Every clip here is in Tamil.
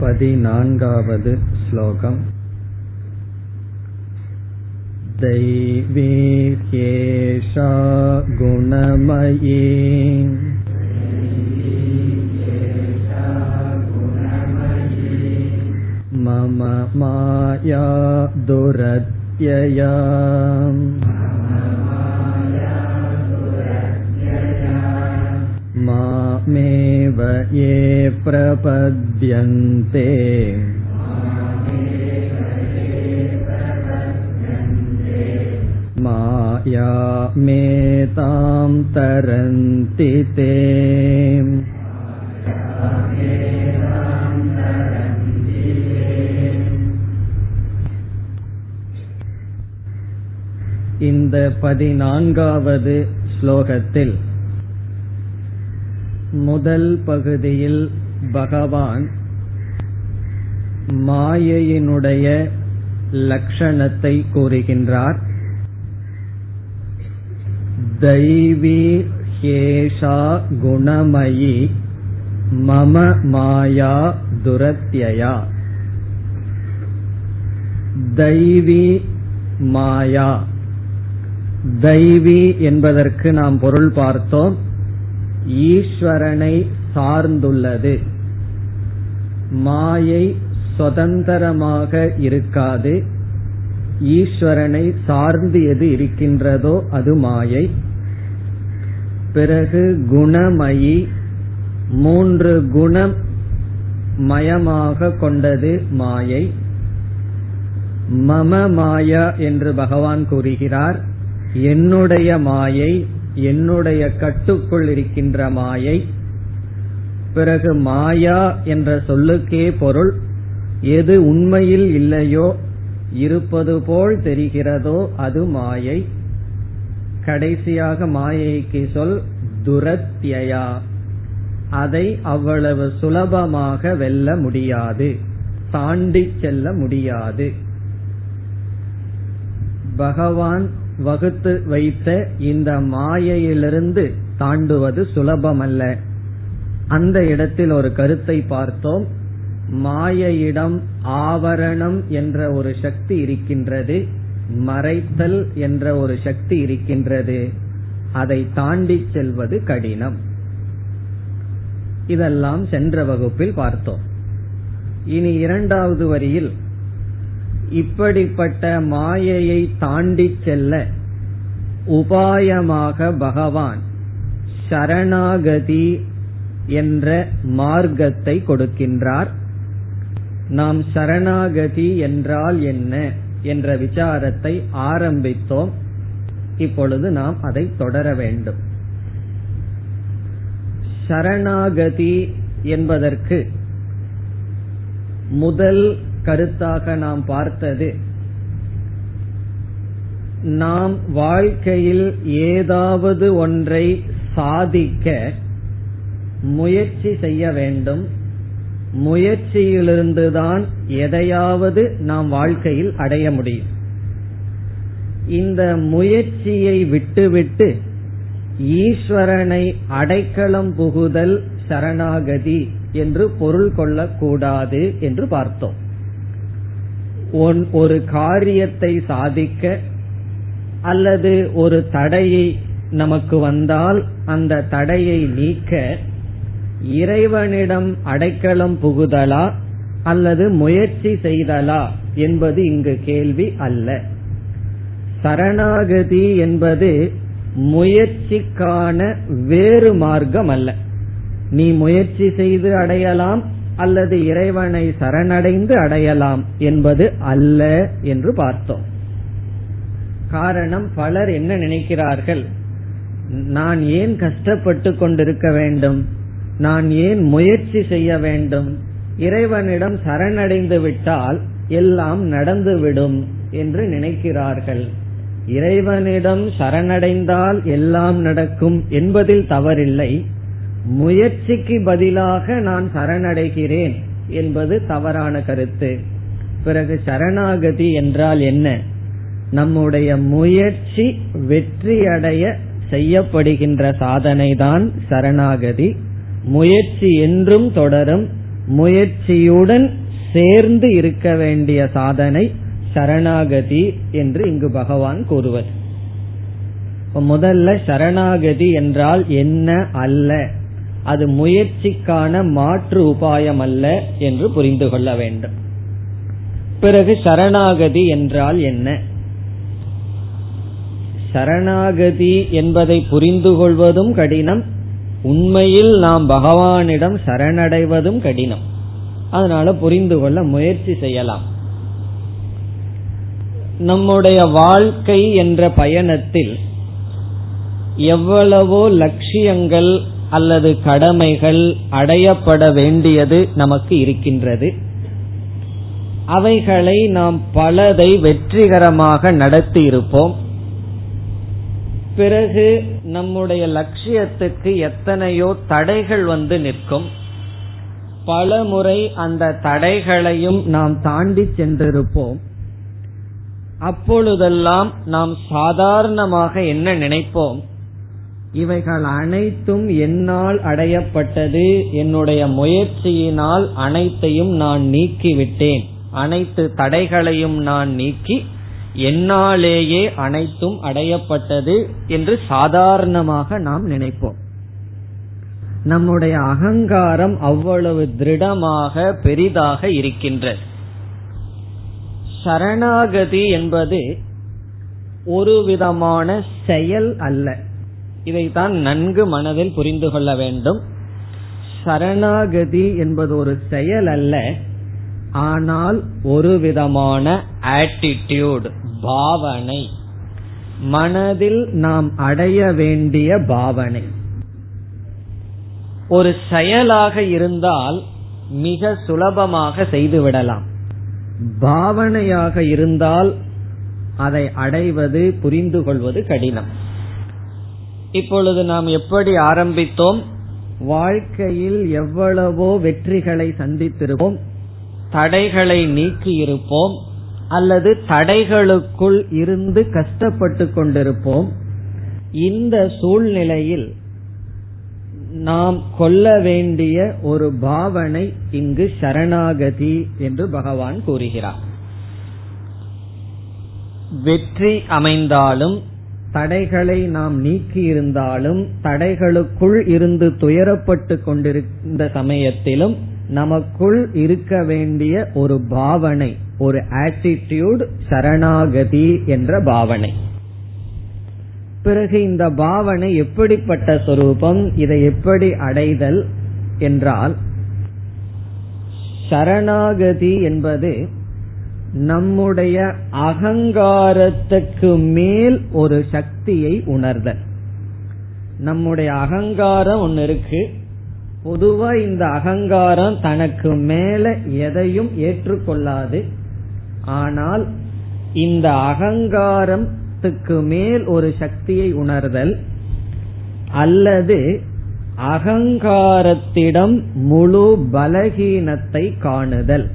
पदिनान्गावद् श्लोकम् दैवीर्येषा गुणमयी मम माया दुरत्यया मामेव ये प्रपद्यन्ते मायामेतां तरन्ति ते இந்த பதினான்காவது ஸ்லோகத்தில் முதல் பகுதியில் பகவான் மாயையினுடைய லட்சணத்தை கூறுகின்றார். தைவி ஹேஷா குணமயி மம மாயா துரத்யயா தைவி மாயா தைவி என்பதற்கு நாம் பொருள் பார்த்தோம். ஈஸ்வரனை சார்ந்துள்ளது. மாயை சுதந்திரமாக இருக்காது. ஈஸ்வரனை சார்ந்து எது இருக்கின்றதோ அது மாயை. பிறகு குணமயி மூன்று குணம் மயமாக கொண்டது மாயை. மம மாயா என்று பகவான் கூறுகிறார். என்னுடைய மாயை என்னுடைய கட்டுக்குள் இருக்கின்ற மாயை பிறகு மாயா என்ற சொல்லுக்கே பொருள். எது உண்மையில் இல்லையோ இருப்பது போல் தெரிகிறதோ அது மாயை. கடைசியாக மாயைக்கு சொல் துரத்யா அதை அவ்வளவு சுலபமாக வெல்ல முடியாது தாண்டி செல்ல முடியாது. பகவான் வகுத்து வைத்த இந்த மாயையிலிருந்து தாண்டுவது சுலபமல்ல. அந்த இடத்தில் ஒரு கருத்தை பார்த்தோம். மாயையிடம் ஆவரணம் என்ற ஒரு சக்தி இருக்கின்றது மறைத்தல் என்ற ஒரு சக்தி இருக்கின்றது. அதை தாண்டி செல்வது கடினம். இதெல்லாம் சென்ற வகுப்பில் பார்த்தோம். இனி இரண்டாவது வரியில் இப்படிப்பட்ட மாயையை தாண்டி செல்ல உபாயமாக பகவான் சரணாகதி என்ற மார்க்கத்தை கொடுக்கின்றார். நாம் சரணாகதி என்றால் என்ன என்ற விசாரத்தை ஆரம்பித்தோம். இப்பொழுது நாம் அதை தொடர வேண்டும். சரணாகதி என்பதற்கு முதல் கருத்தாக நாம் பார்த்தது. நாம் வாழ்க்கையில் ஏதாவது ஒன்றை சாதிக்க முயற்சி செய்ய வேண்டும். முயற்சியிலிருந்துதான் எதையாவது நாம் வாழ்க்கையில் அடைய முடியும். இந்த முயற்சியை விட்டுவிட்டு ஈஸ்வரனை அடைக்கலம் புகுதல் சரணாகதி என்று பொருள் கொள்ளக்கூடாது என்று பார்த்தோம். ஒரு காரியத்தை சாதிக்க அல்லது ஒரு தடையை நமக்கு வந்தால் அந்த தடையை நீக்க இறைவனிடம் அடைக்கலம் புகுதலா அல்லது முயற்சி செய்தலா என்பது இங்கு கேள்வி அல்ல. சரணாகதி என்பது முயற்சிக்கான வேறு மார்க்கம் அல்ல. நீ முயற்சி செய்து அடையலாம் அல்லது இறைவனை சரணடைந்து அடையலாம் என்பது அல்ல என்று பார்த்தோம். காரணம் பலர் என்ன நினைக்கிறார்கள்? நான் ஏன் கஷ்டப்பட்டு கொண்டிருக்க வேண்டும்? நான் ஏன் முயற்சி செய்ய வேண்டும்? இறைவனிடம் சரணடைந்து விட்டால் எல்லாம் நடந்துவிடும் என்று நினைக்கிறார்கள். இறைவனிடம் சரணடைந்தால் எல்லாம் நடக்கும் என்பதில் தவறில்லை. முயற்சிக்கு பதிலாக நான் சரணடைகிறேன் என்பது தவறான கருத்து. பிறகு சரணாகதி என்றால் என்ன? நம்முடைய முயற்சி வெற்றியடைய செய்யப்படுகின்ற சாதனை தான் சரணாகதி. முயற்சி என்றும் தொடரும். முயற்சியுடன் சேர்ந்து இருக்க வேண்டிய சாதனை சரணாகதி என்று இங்கு பகவான் கூறுவது முதல்ல சரணாகதி என்றால் என்ன அல்ல? அது முயற்சிக்கான மாற்று உபாயம் அல்ல என்று புரிந்து கொள்ள வேண்டும். பிறகு சரணாகதி என்றால் என்ன? சரணாகதி என்பதை புரிந்து கொள்வதும் கடினம் உண்மையில் நாம் பகவானிடம் சரணடைவதும் கடினம். அதனால புரிந்து கொள்ள முயற்சி செய்யலாம். நம்முடைய வாழ்க்கை என்ற பயணத்தில் எவ்வளவோ லட்சியங்கள் அல்லது கடமைகள் அடையப்பட வேண்டியது நமக்கு இருக்கின்றது. அவைகளை நாம் பலதை வெற்றிகரமாக நடத்தி இருப்போம் பிறகு நம்முடைய லட்சியத்துக்கு எத்தனையோ தடைகள் வந்து நிற்கும். பல முறை அந்த தடைகளையும் நாம் தாண்டி சென்றிருப்போம். அப்பொழுதெல்லாம் நாம் சாதாரணமாக என்ன நினைப்போம்? இவைகள் அனைத்தும் என்னால் அடையப்பட்டது. என்னுடைய முயற்சியினால் அனைத்தையும் நான் நீக்கிவிட்டேன். அனைத்து தடைகளையும் நான் நீக்கி என்னாலேயே அனைத்தும் அடையப்பட்டது என்று சாதாரணமாக நாம் நினைப்போம். நம்முடைய அகங்காரம் அவ்வளவு திருடமாக பெரிதாக இருக்கின்றது. சரணாகதி என்பது ஒரு விதமான செயல் அல்ல. இதைத்தான் நன்கு மனதில் புரிந்து கொள்ள வேண்டும். சரணாகதி என்பது ஒரு செயல் அல்ல ஆனால் ஒரு விதமான ஆட்டிடியூட் பாவனை. மனதில் நாம் அடைய வேண்டிய பாவனை. ஒரு செயலாக இருந்தால் மிக சுலபமாக செய்துவிடலாம் பாவனையாக இருந்தால் அதை அடைவது புரிந்து கொள்வது கடினம். இப்பொழுது நாம் எப்படி ஆரம்பித்தோம்? வாழ்க்கையில் எவ்வளவோ வெற்றிகளை சந்தித்திருப்போம் தடைகளை நீக்கி இருப்போம் அல்லது தடைகளுக்குள் இருந்து கஷ்டப்பட்டு கொண்டிருப்போம். இந்த சூழ்நிலையில் நாம் கொள்ள வேண்டிய ஒரு பாவனை இங்கு சரணாகதி என்று பகவான் கூறுகிறார். வெற்றி அமைந்தாலும் தடைகளை நாம் நீக்கி இருந்தாலும் தடைகளுக்குள் இருந்து துயரப்பட்டு கொண்டிருந்த சமயத்திலும் நமக்குள் இருக்க வேண்டிய ஒரு பாவனை ஒரு ஆட்டிடியூட் சரணாகதி என்ற பாவனை. பிறகு இந்த பாவனை எப்படிப்பட்ட சொரூபம் இதை எப்படி அடைதல் என்றால் சரணாகதி என்பது நம்முடைய அகங்காரத்துக்கு மேல் ஒரு சக்தியை உணர்தல். நம்முடைய அகங்காரம் ஒன்னு இருக்கு. பொதுவா இந்த அகங்காரம் தனக்கு மேல எதையும் ஏற்றுக்கொள்ளாது. ஆனால் இந்த அகங்காரத்துக்கு மேல் ஒரு சக்தியை உணர்தல். அல்லது அகங்காரத்திடம் முழு பலகீனத்தை காணுதல்.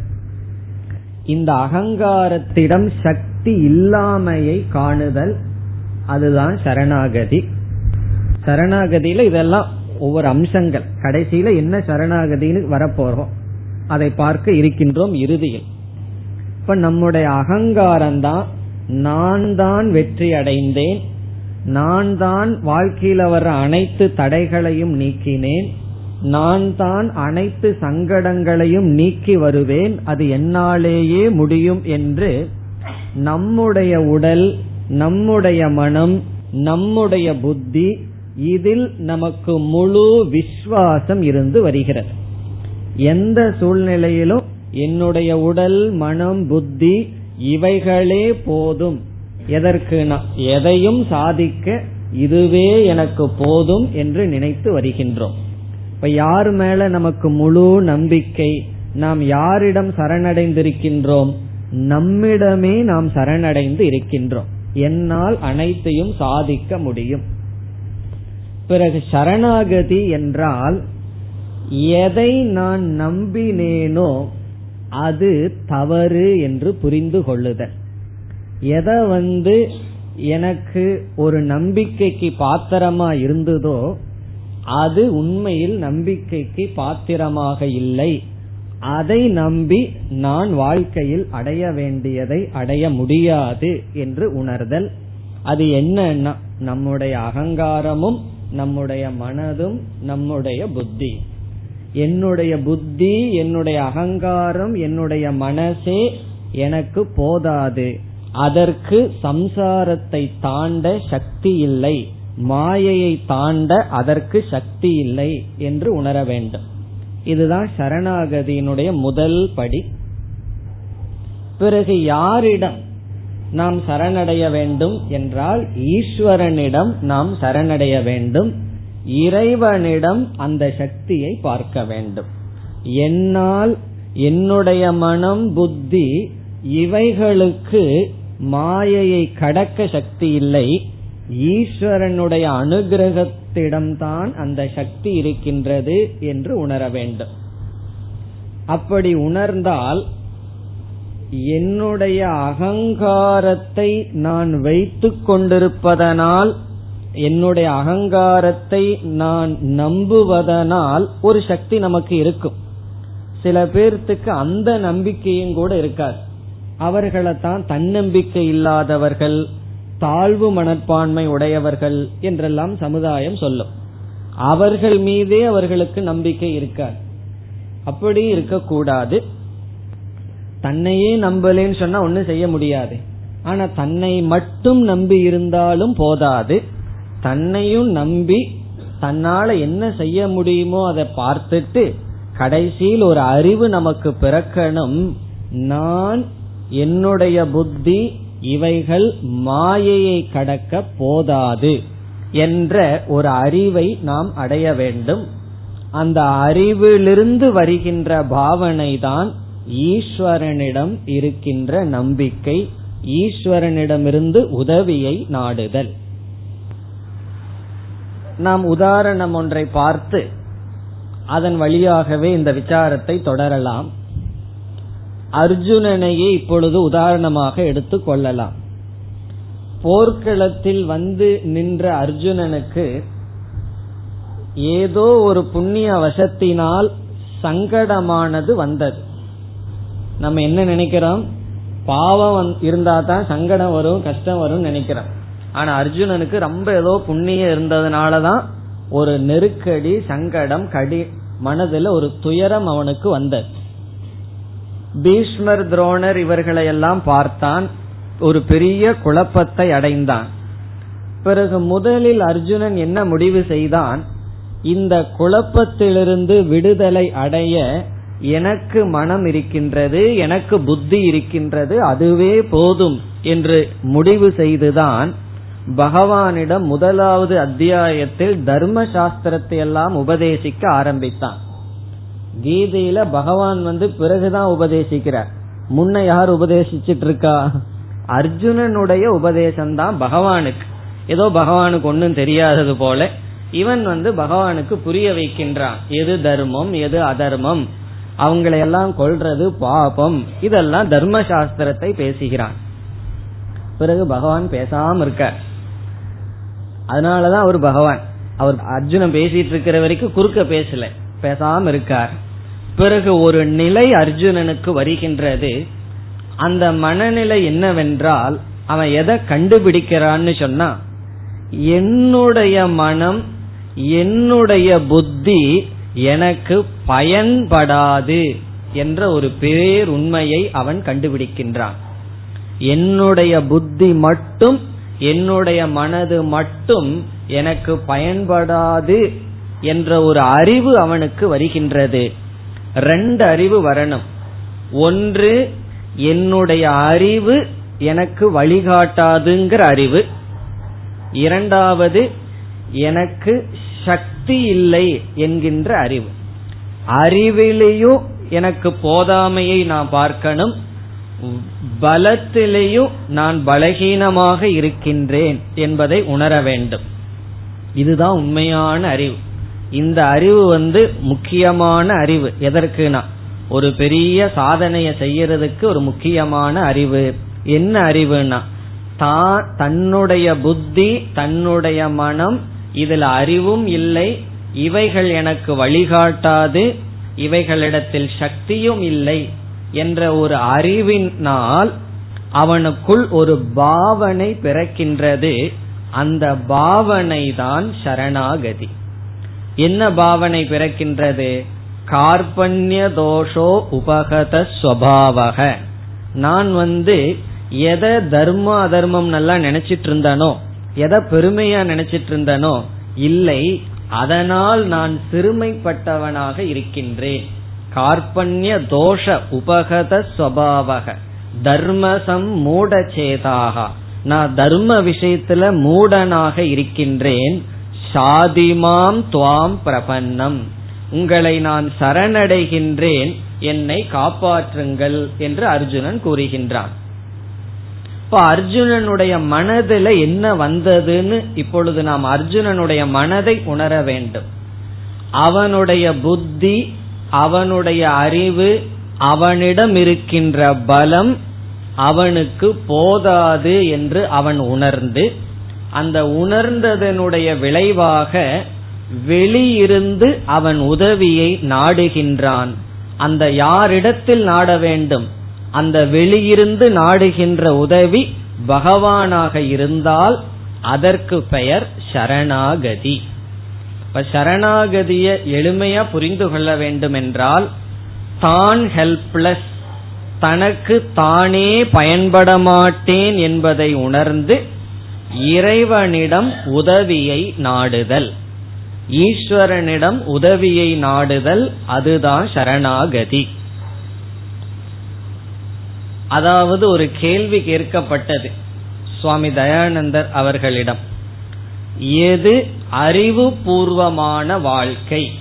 இந்த அகங்காரத்திடம் சக்தி இல்லாமையை காணுதல் அதுதான் சரணாகதி. சரணாகதியில இதெல்லாம் ஒவ்வொரு அம்சங்கள். கடைசியில என்ன சரணாகதின்னு வரப்போறோம். அதை பார்க்க இருக்கின்றோம் இறுதியில். இப்ப நம்முடைய அகங்காரம் தான் நான் தான் வெற்றி அடைந்தேன் நான் தான் வாழ்க்கையில வர்ற அனைத்து தடைகளையும் நீக்கினேன் நான் தான் அனைத்து சங்கடங்களையும் நீக்கி வருவேன் அது என்னாலேயே முடியும் என்று நம்முடைய உடல் நம்முடைய மனம் நம்முடைய புத்தி இதில் நமக்கு முழு விஸ்வாசம் இருந்து வருகிறது. எந்த சூழ்நிலையிலும் என்னுடைய உடல் மனம் புத்தி இவைகளே போதும். எதற்கு எதையும் சாதிக்க இதுவே எனக்கு போதும் என்று நினைத்து வருகின்றோம். இப்ப யார் மேல நமக்கு முழு நம்பிக்கை? நாம் யாரிடம் சரணடைந்திருக்கின்றோம்? நம்மிடமே நாம் சரணடைந்து இருக்கின்றோம். என்னால் அனைத்தையும் சாதிக்க முடியும். பிறகு சரணாகதி என்றால் எதை நான் நம்பினேனோ அது தவறு என்று புரிந்து கொள்ளுதல். எதை வந்து எனக்கு ஒரு நம்பிக்கைக்கு பாத்திரமா இருந்ததோ அது உண்மையில் நம்பிக்கைக்கு பாத்திரமாக இல்லை. அதை நம்பி நான் வாழ்க்கையில் அடைய வேண்டியதை அடைய முடியாது என்று உணர்தல். அது என்னன்னா நம்முடைய அகங்காரமும் நம்முடைய மனதும் நம்முடைய புத்தி. என்னுடைய புத்தி என்னுடைய அகங்காரம் என்னுடைய மனசே எனக்கு போதாது. அதற்கு சம்சாரத்தை தாண்ட சக்தி இல்லை. மாயையை தாண்ட அதற்கு சக்தி இல்லை என்று உணர வேண்டும். இதுதான் சரணாகதியினுடைய முதல் படி. பிறகு யாரிடம் நாம் சரணடைய வேண்டும் என்றால் ஈஸ்வரனிடம் நாம் சரணடைய வேண்டும். இறைவனிடம் அந்த சக்தியை பார்க்க வேண்டும். என்னால் என்னுடைய மனம் புத்தி இவைகளுக்கு மாயையை கடக்க சக்தி இல்லை. ஈஸ்வரனுடைய அனுகிரகத்திடம்தான் அந்த சக்தி இருக்கின்றது என்று உணர வேண்டும். அப்படி உணர்ந்தால் என்னுடைய அகங்காரத்தை நான் வைத்துக் கொண்டிருப்பதனால் என்னுடைய அகங்காரத்தை நான் நம்புவதனால் ஒரு சக்தி நமக்கு இருக்கும். சில பேர்த்துக்கு அந்த நம்பிக்கையும் கூட இருக்காது. அவர்களை தான் தன்னம்பிக்கை இல்லாதவர்கள் தாழ்வு மனப்பான்மை உடையவர்கள் என்றெல்லாம் சமுதாயம் சொல்லும். அவர்கள் மீதே அவர்களுக்கு நம்பிக்கை இருக்காது. அப்படி இருக்கக்கூடாது. தன்னையே நம்பலேன்னு சொன்னா ஒன்னும் செய்ய முடியாது. ஆனா தன்னை மட்டும் நம்பி இருந்தாலும் போதாது. தன்னையும் நம்பி தன்னால என்ன செய்ய முடியுமோ அதை பார்த்துட்டு கடைசியில் ஒரு அறிவு நமக்கு பிறக்கணும். நான் என்னுடைய புத்தி இவைகள் மாயையை கடக்க போதாது என்ற ஒரு அறிவை நாம் அடைய வேண்டும். அந்த அறிவிலிருந்து வருகின்ற பாவனை தான் ஈஸ்வரனிடம் இருக்கின்ற நம்பிக்கை ஈஸ்வரனிடமிருந்து உதவியை நாடுதல். நாம் உதாரணம் ஒன்றை பார்த்து அதன் வழியாகவே இந்த விசாரத்தை தொடரலாம். அர்ஜுனனையே இப்பொழுது உதாரணமாக எடுத்துக் கொள்ளலாம். போர்க்களத்தில் வந்து நின்ற அர்ஜுனனுக்கு ஏதோ ஒரு புண்ணிய வசத்தினால் சங்கடமானது வந்தது. நம்ம என்ன நினைக்கிறோம்? பாவம் இருந்தா தான் சங்கடம் வரும் கஷ்டம் வரும் நினைக்கிறோம். ஆனா அர்ஜுனனுக்கு ரொம்ப ஏதோ புண்ணியம் இருந்ததுனாலதான் ஒரு நெருக்கடி சங்கடம் கடி மனதுல ஒரு துயரம் அவனுக்கு வந்தது. பீஷ்மர் துரோணர் இவர்களை எல்லாம் பார்த்தான். ஒரு பெரிய குழப்பத்தை அடைந்தான். பிறகு முதலில் அர்ஜுனன் என்ன முடிவு செய்தான்? இந்த குழப்பத்திலிருந்து விடுதலை அடைய எனக்கு மனம் இருக்கின்றது எனக்கு புத்தி இருக்கின்றது அதுவே போதும் என்று முடிவு செய்துதான் பகவானிடம் முதலாவது அத்தியாயத்தில் தர்ம சாஸ்திரத்தை எல்லாம் உபதேசிக்க ஆரம்பித்தான். கீதையில பகவான் வந்து பிறகுதான் உபதேசிக்கிறார். முன்ன யார் உபதேசிச்சிட்டு இருக்கா அர்ஜுனனுடைய உபதேசம் தான் பகவானுக்கு. ஏதோ பகவானுக்கு ஒன்னும் தெரியாதது போல இவன் வந்து பகவானுக்கு புரிய வைக்கின்றான். எது தர்மம் எது அதர்மம்? அவங்களை எல்லாம் கொள்றது பாபம். இதெல்லாம் தர்ம சாஸ்திரத்தை பேசுகிறான். பிறகு பகவான் பேசாம இருக்க அதனாலதான் அவர் பகவான். அவர் அர்ஜுனன் பேசிட்டு இருக்கிற வரைக்கும் குறுக்க பேசல. பேசாம இருக்கார். பிறகு ஒரு நிலை அர்ஜுனனுக்கு வருகின்றது. அந்த மனநிலை என்னவென்றால் அவன் எதை கண்டுபிடிக்கிறான்னு சொன்னா என்னுடைய மனம் என்னுடைய புத்தி எனக்கு பயன்படாது என்ற ஒரு பேர் உண்மையை அவன் கண்டுபிடிக்கின்றான். என்னுடைய புத்தி மட்டும் என்னுடைய மனது மட்டும் எனக்கு பயன்படாது என்ற ஒரு அறிவு அவனுக்கு வருகின்றது. ரெண்டு அறிவு வரணும். ஒன்று என்னுடைய அறிவு எனக்கு வழிகாட்டாதுங்கிற அறிவு. இரண்டாவது எனக்கு சக்தி இல்லை என்கின்ற அறிவு. அறிவிலேயும் எனக்கு போதாமையை நான் பார்க்கணும். பலத்திலேயும் நான் பலகீனமாக இருக்கின்றேன் என்பதை உணர வேண்டும். இதுதான் உண்மையான அறிவு. இந்த அறிவு வந்து முக்கியமான அறிவு. எதற்குனா ஒரு பெரிய சாதனையை செய்யறதுக்கு ஒரு முக்கியமான அறிவு. என்ன அறிவுனா தான் தன்னுடைய புத்தி தன்னுடைய மனம் இதுல அறிவும் இல்லை இவைகள் எனக்கு வழிகாட்டாது இவைகளிடத்தில் சக்தியும் இல்லை என்ற ஒரு அறிவினால் அவனுக்குள் ஒரு பாவனை பிறக்கின்றது. அந்த பாவனை தான் சரணாகதி. என்ன பாவனை பிறக்கின்றது? கார்பண்ய தோஷோ உபகத ஸ்வபாவக நான் வந்து எதை தர்ம அதர்மம் நல்லா நினைச்சிட்டு இருந்தனோ எதை பெருமையா நினைச்சிட்டு இருந்தனோ இல்லை அதனால் நான் சிறுமைப்பட்டவனாக இருக்கின்றேன். கார்பண்ய தோஷ உபகத ஸ்வபாவக தர்மசம் மூடச்சேதாக. நான் தர்ம விஷயத்துல மூடனாக இருக்கின்றேன். சாதிமாம் துவாம் பிரபன்னம். உங்களை நான் சரணடைகின்றேன் என்னை காப்பாற்றுங்கள் என்று அர்ஜுனன் கூறுகின்றான். இப்ப அர்ஜுனனுடைய மனதில் என்ன வந்ததுன்னு இப்பொழுது நாம் அர்ஜுனனுடைய மனதை உணர வேண்டும். அவனுடைய புத்தி அவனுடைய அறிவு அவனிடம் இருக்கின்ற பலம் அவனுக்கு போதாது என்று அவன் உணர்ந்து அந்த உணர்ந்ததனுடைய விளைவாக வெளியிருந்து அவன் உதவியை நாடுகின்றான். அந்த யாரிடத்தில் நாட வேண்டும்? அந்த வெளியிருந்து நாடுகின்ற உதவி பகவானாக இருந்தால் அதற்கு பெயர் சரணாகதி. இப்ப சரணாகதிய எளிமையா புரிந்து கொள்ள வேண்டும் என்றால் தான் ஹெல்ப்லெஸ் தனக்கு தானே பயன்பட மாட்டேன் என்பதை உணர்ந்து இறைவனிடம் உதவியை நாடுதல். ஈஸ்வரனிடம் உதவியை நாடுதல் அதுதான் சரணாகதி. அதாவது ஒரு கேள்வி கேட்கப்பட்டது சுவாமி தயானந்தர் அவர்களிடம். எது அறிவு பூர்வமான வாழ்க்கை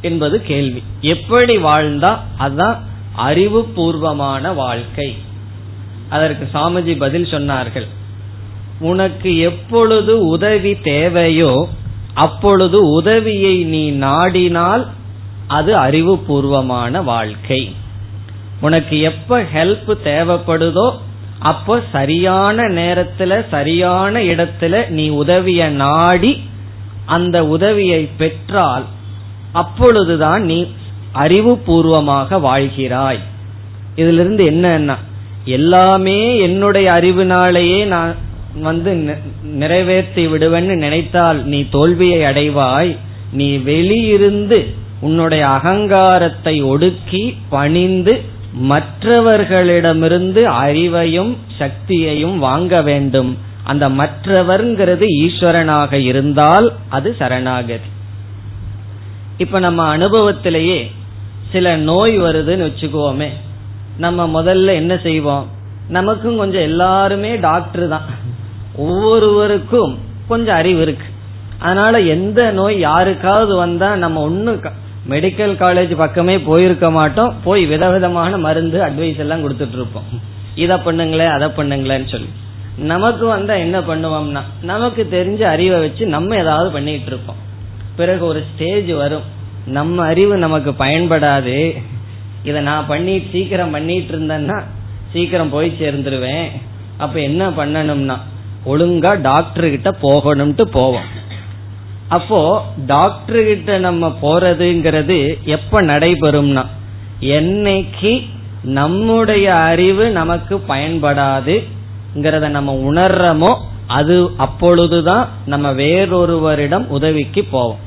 என்பது கேள்வி. எப்படி வாழ்ந்தா அதுதான் அறிவு பூர்வமான வாழ்க்கை. அதற்கு சாமிஜி பதில் சொன்னார்கள். உனக்கு எப்பொழுது உதவி தேவையோ அப்பொழுது உதவியை நீ நாடினால் அது அறிவுபூர்வமான வாழ்க்கை. உனக்கு எப்ப ஹெல்ப் தேவைப்படுதோ அப்போ சரியான நேரத்துல சரியான இடத்துல நீ உதவிய நாடி அந்த உதவியை பெற்றால் அப்பொழுதுதான் நீ அறிவுபூர்வமாக வாழ்கிறாய். இதுல இருந்து என்னன்னா எல்லாமே என்னுடைய அறிவினாலேயே நான் வந்து நிறைவேற்றி விடுவேன்னு நினைத்தால் நீ தோல்வியை அடைவாய். நீ வெளியிருந்து உன்னுடைய அகங்காரத்தை ஒடுக்கி பணிந்து மற்றவர்களிடமிருந்து அறிவையும் சக்தியையும் வாங்க வேண்டும். அந்த மற்றவர்ங்கிறது ஈஸ்வரனாக இருந்தால் அது சரணாகதி. இப்ப நம்ம அனுபவத்திலேயே சில நோய் வருதுன்னு வச்சுக்குவோமே நம்ம முதல்ல என்ன செய்வோம்? நமக்கும் கொஞ்சம் எல்லாருமே டாக்டர் தான். ஒவ்வொருவருக்கும் கொஞ்சம் அறிவு இருக்கு. அதனால எந்த நோய் யாருக்காவது வந்தா நம்ம ஒன்னு மெடிக்கல் காலேஜ் பக்கமே போயிருக்க மாட்டோம். போய் விதவிதமான மருந்து அட்வைஸ் எல்லாம் கொடுத்துட்டு இருப்போம். இதை பண்ணுங்களேன் அதை பண்ணுங்களேன்னு சொல்லி. நமக்கு வந்தா என்ன பண்ணுவோம்னா நமக்கு தெரிஞ்ச அறிவை வச்சு நம்ம ஏதாவது பண்ணிட்டு இருப்போம். பிறகு ஒரு ஸ்டேஜ் வரும். நம்ம அறிவு நமக்கு பயன்படாது. இதை நான் பண்ணி சீக்கிரம் பண்ணிட்டு இருந்தேன்னா சீக்கிரம் போய் சேர்ந்துருவேன். அப்ப என்ன பண்ணணும்னா ஒழுங்கா டாக்டர் கிட்ட போகணும்ட்டு போவோம். அப்போ டாக்டர் கிட்ட நம்ம போறதுங்கிறது எப்ப நடைபெறும்னா என்னைக்கு நம்முடைய அறிவு நமக்கு பயன்படாதுங்கிறத நம்ம உணர்றமோ அது அப்பொழுதுதான் நம்ம வேறொருவரிடம் உதவிக்கு போவோம்.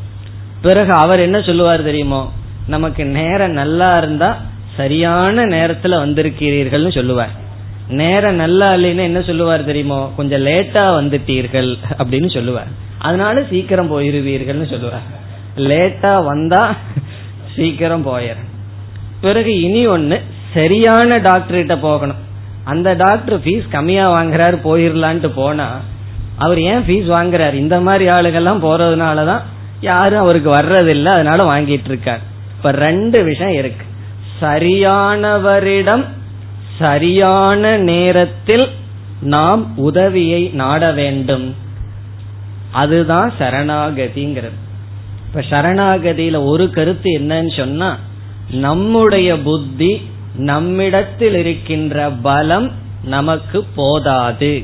பிறகு அவர் என்ன சொல்லுவார் தெரியுமோ நமக்கு நேரம் நல்லா இருந்தா சரியான நேரத்துல வந்திருக்கிறீர்கள்னு சொல்லுவார். நேரம் நல்லா இல்லைன்னு என்ன சொல்லுவார் தெரியுமோ? கொஞ்சம் லேட்டா வந்துட்டீர்கள் அப்படின்னு சொல்லுவார். அதனால சீக்கிரம் போயிருவீர்கள்னு சொல்லுவார். லேட்டா வந்தா சீக்கிரம் போயிரு. பிறகு இனி ஒன்னு சரியான டாக்டர் கிட்ட போகணும். அந்த டாக்டர் ஃபீஸ் கம்மியா வாங்குறாரு போயிடலான்ட்டு போனா அவர் ஏன் ஃபீஸ் வாங்குறாரு? இந்த மாதிரி ஆளுகள்லாம் போறதுனாலதான் யாரும் அவருக்கு வர்றதில்லை அதனால வாங்கிட்டு இருக்கார். இப்ப ரெண்டு விஷயம் இருக்கு. சரியானவரிடம் சரியான நேரத்தில் நாம் உதவியை நாட வேண்டும். அதுதான் சரணாகதிங்கிறது. இப்ப சரணாகதியில ஒரு கருத்து என்னன்னு சொன்னா நம்முடைய புத்தி நம்மிடத்தில் இருக்கின்ற பலம் நமக்கு போதாது.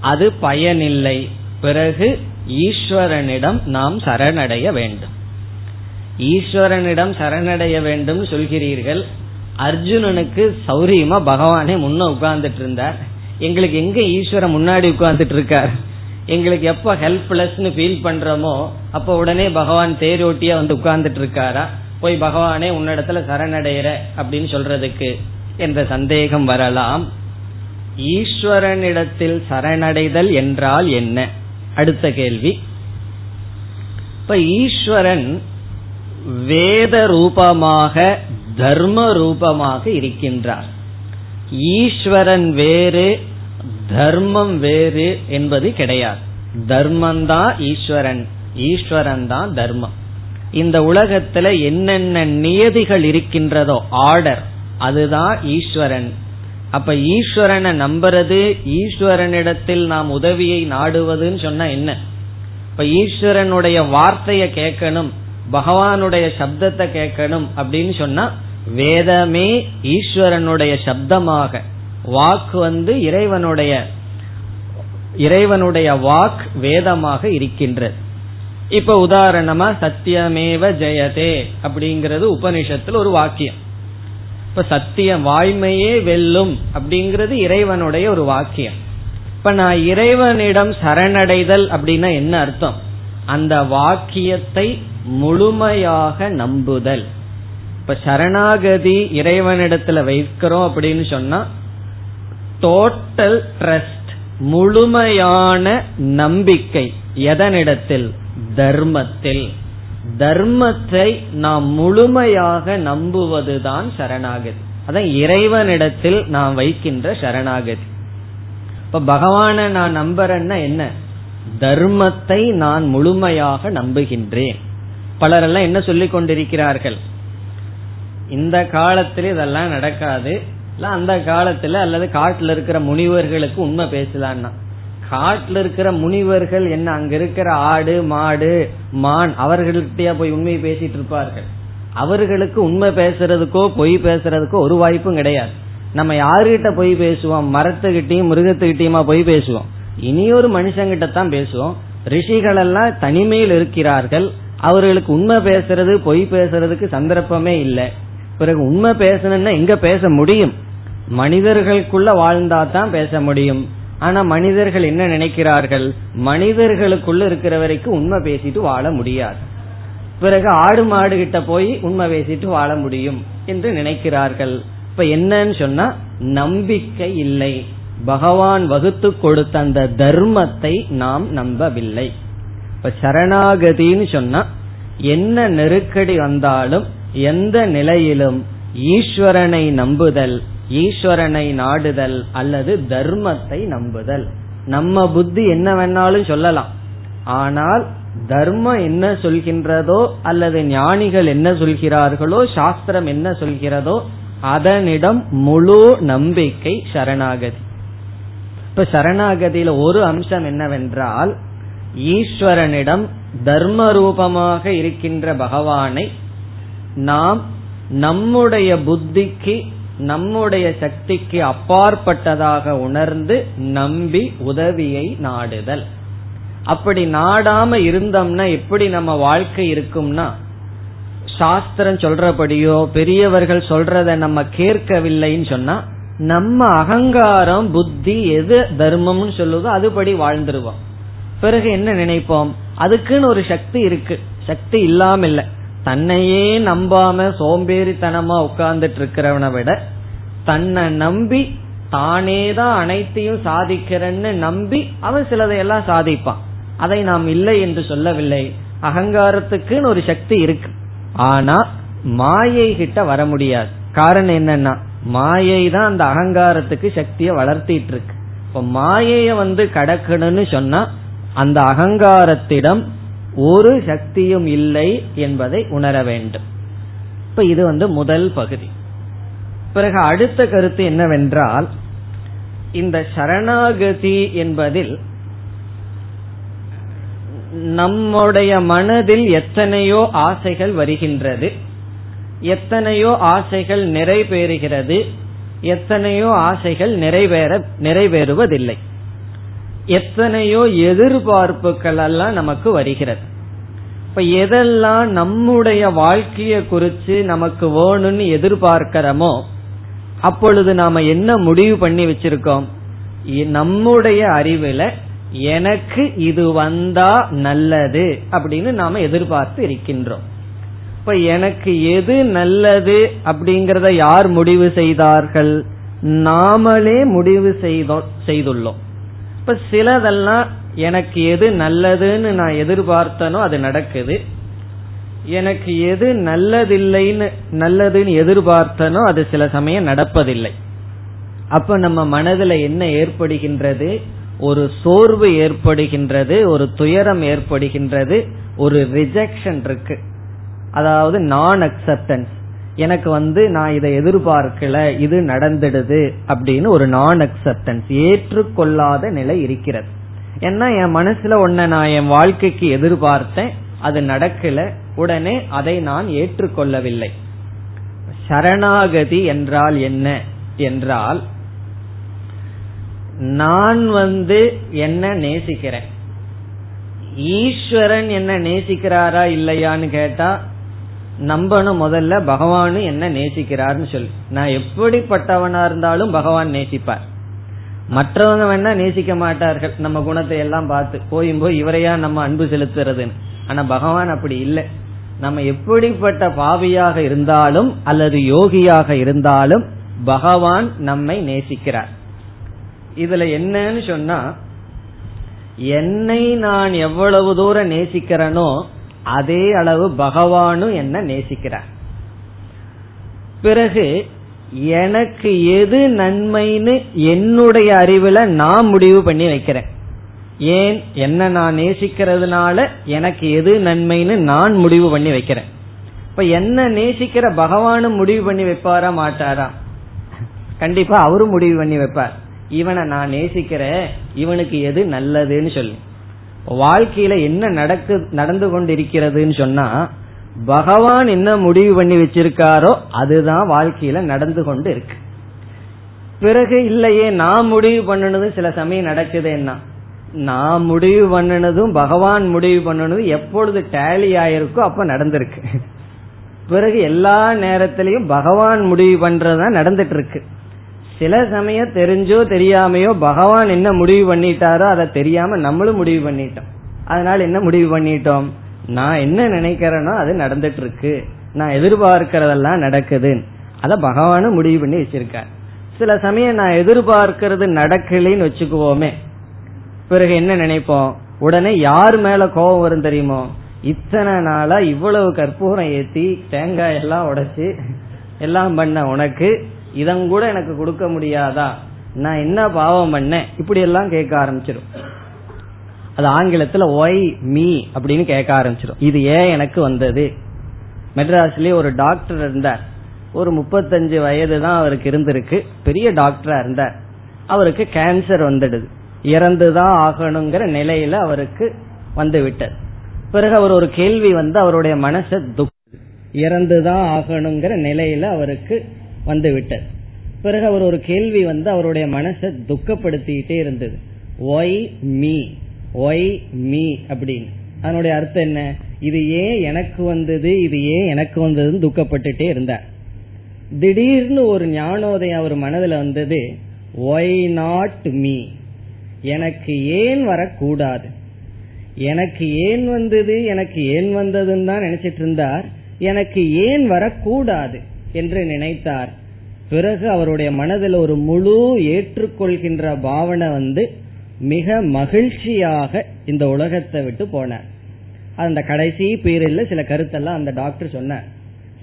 அது பயனில்லை. பிறகு ஈஸ்வரனிடம் நாம் சரணடைய வேண்டும். ஈஸ்வரனிடம் சரணடைய வேண்டும் சொல்கிறீர்கள். அர்ஜுனனுக்கு சௌரியமா பகவானே முன்ன உட்கார்ந்துட்டு இருந்தார். எங்களுக்கு எங்க ஈஸ்வரன் முன்னாடி உட்கார்ந்துட்டு இருக்கார்? எங்களுக்கு எப்ப ஹெல்ப்லெஸ்னு ஃபீல் பண்றோமோ அப்ப உடனே பகவான் தேரோட்டியா வந்து உட்கார்ந்துட்டு இருக்காரா? போய் பகவானே உன்னிடத்துல சரணடைகிற அப்படின்னு சொல்றதுக்கு என்ற சந்தேகம் வரலாம். ஈஸ்வரனிடத்தில் சரணடைதல் என்றால் என்ன? அடுத்த கேள்வி. இப்ப ஈஸ்வரன் வேத ரூபமாக தர்ம ரூபமாக இருக்கின்றார். ஈஸ்வரன் வேறு தர்மம் வேறு என்பது கிடையாது. தர்மந்தான் ஈஸ்வரன் ஈஸ்வரன் தான் தர்மம். இந்த உலகத்துல என்னென்ன நியதிகள் இருக்கின்றதோ ஆர்டர் அதுதான் ஈஸ்வரன். அப்ப ஈஸ்வரனை நம்புறது ஈஸ்வரனிடத்தில் நாம் உதவியை நாடுவதுன்னு சொன்னா என்ன? இப்ப ஈஸ்வரனுடைய வார்த்தையை கேட்கணும். பகவானுடைய சப்தத்தை கேட்கணும் அப்படின்னு சொன்னா வேதமே ஈஸ்வரனுடைய சப்தமாக. வாக்கு வந்து இறைவனுடைய இறைவனுடைய வாக் வேதமாக இருக்கின்றது. இப்ப உதாரணமா சத்தியமேவ ஜெயதே அப்படிங்கிறது உபனிஷத்துல ஒரு வாக்கியம். இப்ப சத்தியம் வாய்மையே வெல்லும் அப்படிங்கிறது இறைவனுடைய ஒரு வாக்கியம். இப்ப நான் இறைவனிடம் சரணடைதல் அப்படின்னா என்ன அர்த்தம்? அந்த வாக்கியத்தை முழுமையாக நம்புதல். இப்ப சரணாகதி இறைவனிடத்துல வைக்கிறோம் அப்படின்னு சொன்னா டோட்டல் ட்ரஸ்ட் முழுமையான நம்பிக்கை எதனிடத்தில்? தர்மத்தில். தர்மத்தை நாம் முழுமையாக நம்புவதுதான் சரணாகதி. அதான் இறைவனிடத்தில் நாம் வைக்கின்ற சரணாகதி. இப்ப பகவான நான் நம்புறேன்னா என்ன? தர்மத்தை நான் முழுமையாக நம்புகின்றேன். பலரெல்லாம் என்ன சொல்லிக் கொண்டிருக்கிறார்கள்? இந்த காலத்தில் இதெல்லாம் நடக்காது. இல்ல அந்த காலத்துல அல்லது காட்டுல இருக்கிற முனிவர்களுக்கு உண்மை பேசலான்னா காட்டுல இருக்கிற முனிவர்கள் என்ன அங்க இருக்கிற ஆடு மாடு மான் அவர்கள்கிட்டயா போய் உண்மையை பேசிட்டு இருப்பார்கள்? அவர்களுக்கு உண்மை பேசுறதுக்கோ பொய் பேசுறதுக்கோ ஒரு வாய்ப்பும் கிடையாது. நம்ம யாருகிட்ட பொய் பேசுவோம்? மரத்துக்கிட்டையும் மிருகத்துக்கிட்டையுமா பொய் பேசுவோம்? இனி ஒரு மனுஷங்கிட்ட தான் பேசுவோம். ரிஷிகள் எல்லாம் தனிமையில் இருக்கிறார்கள். அவர்களுக்கு உண்மை பேசுறது பொய் பேசுறதுக்கு சந்தர்ப்பமே இல்லை. பிறகு உண்மை பேசணும்னா எங்க பேச முடியும்? மனிதர்களுக்குள்ள வாழ்ந்தா தான் பேச முடியும். ஆனா மனிதர்கள் என்ன நினைக்கிறார்கள்? மனிதர்களுக்குள்ள இருக்கிற வரைக்கும் உண்மை பேசிட்டு வாழ முடியாது. பிறகு ஆடு மாடு கிட்ட போய் உண்மை பேசிட்டு வாழ முடியும் என்று நினைக்கிறார்கள். இப்ப என்னன்னு சொன்னா நம்பிக்கை இல்லை. பகவான் வகுத்து கொடுத்த அந்த தர்மத்தை நாம் நம்பவில்லை. இப்ப சரணாகதின்னு சொன்னா என்ன நெருக்கடி வந்தாலும் எந்த நிலையிலும் ஈஸ்வரனை நம்புதல் ஈஸ்வரனை நாடுதல் அல்லது தர்மத்தை நம்புதல். நம்ம புத்தி என்ன வேணாலும் சொல்லலாம். ஆனால் தர்மம் என்ன சொல்கின்றதோ அல்லது ஞானிகள் என்ன சொல்கிறார்களோ சாஸ்திரம் என்ன சொல்கிறதோ அதனிடம் முழு நம்பிக்கை சரணாகதி. இப்ப சரணாகதியில ஒரு அம்சம் என்னவென்றால் ஈஸ்வரனிடம் தர்ம ரூபமாக இருக்கின்ற பகவானை நாம் நம்முடைய புத்திக்கு நம்முடைய சக்திக்கு அப்பாற்பட்டதாக உணர்ந்து நம்பி உதவியை நாடுதல். அப்படி நாடாம இருந்தோம்னா எப்படி நம்ம வாழ்க்கை இருக்கும்னா சாஸ்திரம் சொல்றபடியோ பெரியவர்கள் சொல்றத நம்ம கேட்கவில்லைன்னு சொன்னா நம்ம அகங்காரம் புத்தி எது தர்மம்னு சொல்லுதோ அதுபடி வாழ்ந்துருவோம். பிறகு என்ன நினைப்போம்? அதுக்குன்னு ஒரு சக்தி இருக்கு. சக்தி இல்லாம இல்ல தன்னையே நம்பாம சோம்பேறித்தனமா உட்கார்ந்துட்டு இருக்கிறவனை விட தன்னை நம்பி தானே தான் அனைத்தையும் சாதிக்கிறேன்னு நம்பி அவன் சிலதையெல்லாம் சாதிப்பான். அதை நாம் இல்லை என்று சொல்லவில்லை. அகங்காரத்துக்குன்னு ஒரு சக்தி இருக்கு. ஆனா மாயை கிட்ட வர முடியாது. காரணம் என்னன்னா மாயை தான் அந்த அகங்காரத்துக்கு சக்தியை வளர்த்திட்டு இருக்கு இப்ப மாயைய வந்து கடக்கணும்னு சொன்னா அந்த அகங்காரத்திடம் ஒரு சக்தியும் இல்லை என்பதை உணர வேண்டும். இப்ப இது வந்து முதல் பகுதி. பிறகு அடுத்த கருத்து என்னவென்றால் இந்த சரணாகதி என்பதில் நம்முடைய மனதில் எத்தனையோ ஆசைகள் வருகின்றது. எத்தனையோ ஆசைகள் நிறைவேறுகிறது. எத்தனையோ ஆசைகள் நிறைவேற நிறைவேறுவதில்லை. எத்தனையோ எதிர்பார்ப்புகள் எல்லாம் நமக்கு வருகிறது. இப்ப எதெல்லாம் நம்முடைய வாழ்க்கைய குறிச்சு நமக்கு வேணும்னு எதிர்பார்க்கிறோமோ அப்பொழுது நாம என்ன முடிவு பண்ணி வச்சிருக்கோம்? நம்முடைய அறிவுல எனக்கு இது வந்தா நல்லது அப்படின்னு நாம எதிர்பார்த்து இருக்கின்றோம். இப்ப எனக்கு எது நல்லது அப்படிங்கறத யார் முடிவு செய்தார்கள்? நாமளே முடிவு செய்துள்ளோம். இப்ப சிலதெல்லாம் எனக்கு எது நல்லதுன்னு நான் எதிர்பார்த்தனோ அது நடக்குது. எனக்கு எது நல்லதில்லைன்னு நல்லதுன்னு எதிர்பார்த்தனோ அது சில சமயம் நடப்பதில்லை. அப்ப நம்ம மனதுல என்ன ஏற்படுகின்றது? ஒரு சோர்வு ஏற்படுகின்றது ஒரு துயரம் ஏற்படுகின்றது ஒரு ரிஜெக்ஷன் இருக்கு. அதாவது நான் அக்செப்டன்ஸ் எனக்கு வந்து நான் இதை எதிர்பார்க்கல இது நடந்துடுது அப்படின்னு ஒரு நான் அக்செப்டன்ஸ் ஏற்றுக்கொள்ளாத நிலை இருக்கிறது. ஏன்னா என் மனசுல ஒன்ன நான் என் வாழ்க்கைக்கு எதிர்பார்த்தேன் அது நடக்கல உடனே அதை நான் ஏற்றுக்கொள்ளவில்லை. சரணாகதி என்றால் என்ன? என்றால் நான் வந்து என்ன நேசிக்கிறேன். ஈஸ்வரன் என்ன நேசிக்கிறாரா இல்லையான்னு கேட்டா நம்பணும் முதல்ல பகவானு என்ன நேசிக்கிறார்னு சொல்லி. நான் எப்படிப்பட்டவனா இருந்தாலும் பகவான் நேசிப்பார். மற்றவங்க வேணா நேசிக்க மாட்டார்கள். நம்ம குணத்தை எல்லாம் பார்த்து போயும் போய் இவரையா நம்ம அன்பு செலுத்துறதுன்னு. ஆனா பகவான் அப்படி இல்லை. நம்ம எப்படிப்பட்ட பாவியாக இருந்தாலும் அல்லது யோகியாக இருந்தாலும் பகவான் நம்மை நேசிக்கிறார். இதுல என்னன்னு சொன்னா என்னை நான் எவ்வளவு தூரம் நேசிக்கிறேனோ அதே அளவு பகவானும் என்ன நேசிக்கிறார். பிறகு எனக்கு எது நன்மைன்னு என்னுடைய அறிவுல நான் முடிவு பண்ணி வைக்கிறேன். ஏன்? என்ன நான் நேசிக்கிறதுனால எனக்கு எது நன்மைன்னு நான் முடிவு பண்ணி வைக்கிறேன். இப்ப என்ன நேசிக்கிற பகவானும் முடிவு பண்ணி வைப்பாரா மாட்டாரா? கண்டிப்பா அவரும் முடிவு பண்ணி வைப்பார். இவனை நான் நேசிக்கிறேன் இவனுக்கு எது நல்லதுன்னு சொல்லி. வாழ்க்கையில என்ன நடக்கு நடந்து கொண்டிருக்கிறதுன்னு சொன்னா பகவான் என்ன முடிவு பண்ணி வச்சிருக்காரோ அதுதான் வாழ்க்கையில நடந்து கொண்டு இருக்கு. பிறகு இல்லையே நான் முடிவு பண்ணினது சில சமயம் நடக்குதுன்னா நான் முடிவு பண்ணினதும் பகவான் முடிவு பண்ணினதும் எப்பொழுது டேலி ஆயிருக்கோ அப்ப நடந்திருக்கு. பிறகு எல்லா நேரத்திலையும் பகவான் முடிவு பண்றதுதான் நடந்துட்டு இருக்கு. சில சமயம் தெரிஞ்சோ தெரியாமையோ பகவான் என்ன முடிவு பண்ணிட்டாரோ அதை தெரியாம நம்மளும் முடிவு பண்ணிட்டோம். அதனால என்ன முடிவு பண்ணிட்டோம்? நான் என்ன நினைக்கிறேனோ அது நடந்துட்டு இருக்கு நான் எதிர்பார்க்கிறதெல்லாம் நடக்குது. அத பகவானும் முடிவு பண்ணி வச்சிருக்கார். சில சமயம் நான் எதிர்பார்க்கிறது நடக்கலைன்னு வச்சுக்குவோமே. பிறகு என்ன நினைப்போம்? உடனே யார் மேல கோபம் வரும் தெரியுமோ? இத்தனை நாளா இவ்வளவு கற்பூரம் ஏத்தி தேங்காய் எல்லாம் உடைச்சு எல்லாம் பண்ண உனக்கு இதங்கூட எனக்கு கொடுக்க முடியாதா? நான் என்ன பாவம் பண்ணேன்? இப்படி எல்லாம் கேட்க ஆரம்பிச்சிடும் அது ஆங்கிலத்துல ஒய் மீ அப்படின்னு கேட்க ஆரம்பிச்சிடும் இது ஏன் எனக்கு வந்தது? மெட்ராஸ்லயே ஒரு டாக்டர் இருந்தார். ஒரு முப்பத்தஞ்சு வயது தான் அவருக்கு இருந்திருக்கு. பெரிய டாக்டரா இருந்தார். அவருக்கு கேன்சர் வந்துடுது. இறந்துதான் ஆகணுங்கிற நிலையில அவருக்கு வந்து விட்டது பிறகு அவர் ஒரு கேள்வி வந்து அவருடைய மனசை துக் இறந்துதான் ஆகணுங்கிற நிலையில அவருக்கு வந்து விட்டது பிறகு அவர் ஒரு கேள்வி வந்து அவருடைய மனசை துக்கப்படுத்திக்கிட்டே இருந்தது. ஒய் மீ ஒய் மீ அப்படின்னு. அதனுடைய அர்த்தம் என்ன? இது ஏன் எனக்கு வந்தது? இது ஏன் எனக்கு வந்ததுன்னு துக்கப்பட்டுட்டே இருந்தார். திடீர்னு ஒரு ஞானோதயம் அவர் மனதில் வந்தது ஒய் நாட் மீ எனக்கு ஏன் வரக்கூடாது? எனக்கு ஏன் வந்தது? எனக்கு ஏன் வந்ததுன்னு தான் நினைச்சிட்டு இருந்தார். எனக்கு ஏன் வரக்கூடாது? என்று நினைத்தார். பிறகு அவருடைய மனதில் ஒரு முழு ஏற்றுக்கொள்கின்ற பாவனை வந்து மிக மகிழ்ச்சியாக இந்த உலகத்தை விட்டு போனார். அந்த கடைசி பீரியட்ல சில கருத்தெல்லாம் அந்த டாக்டர் சொன்னார்.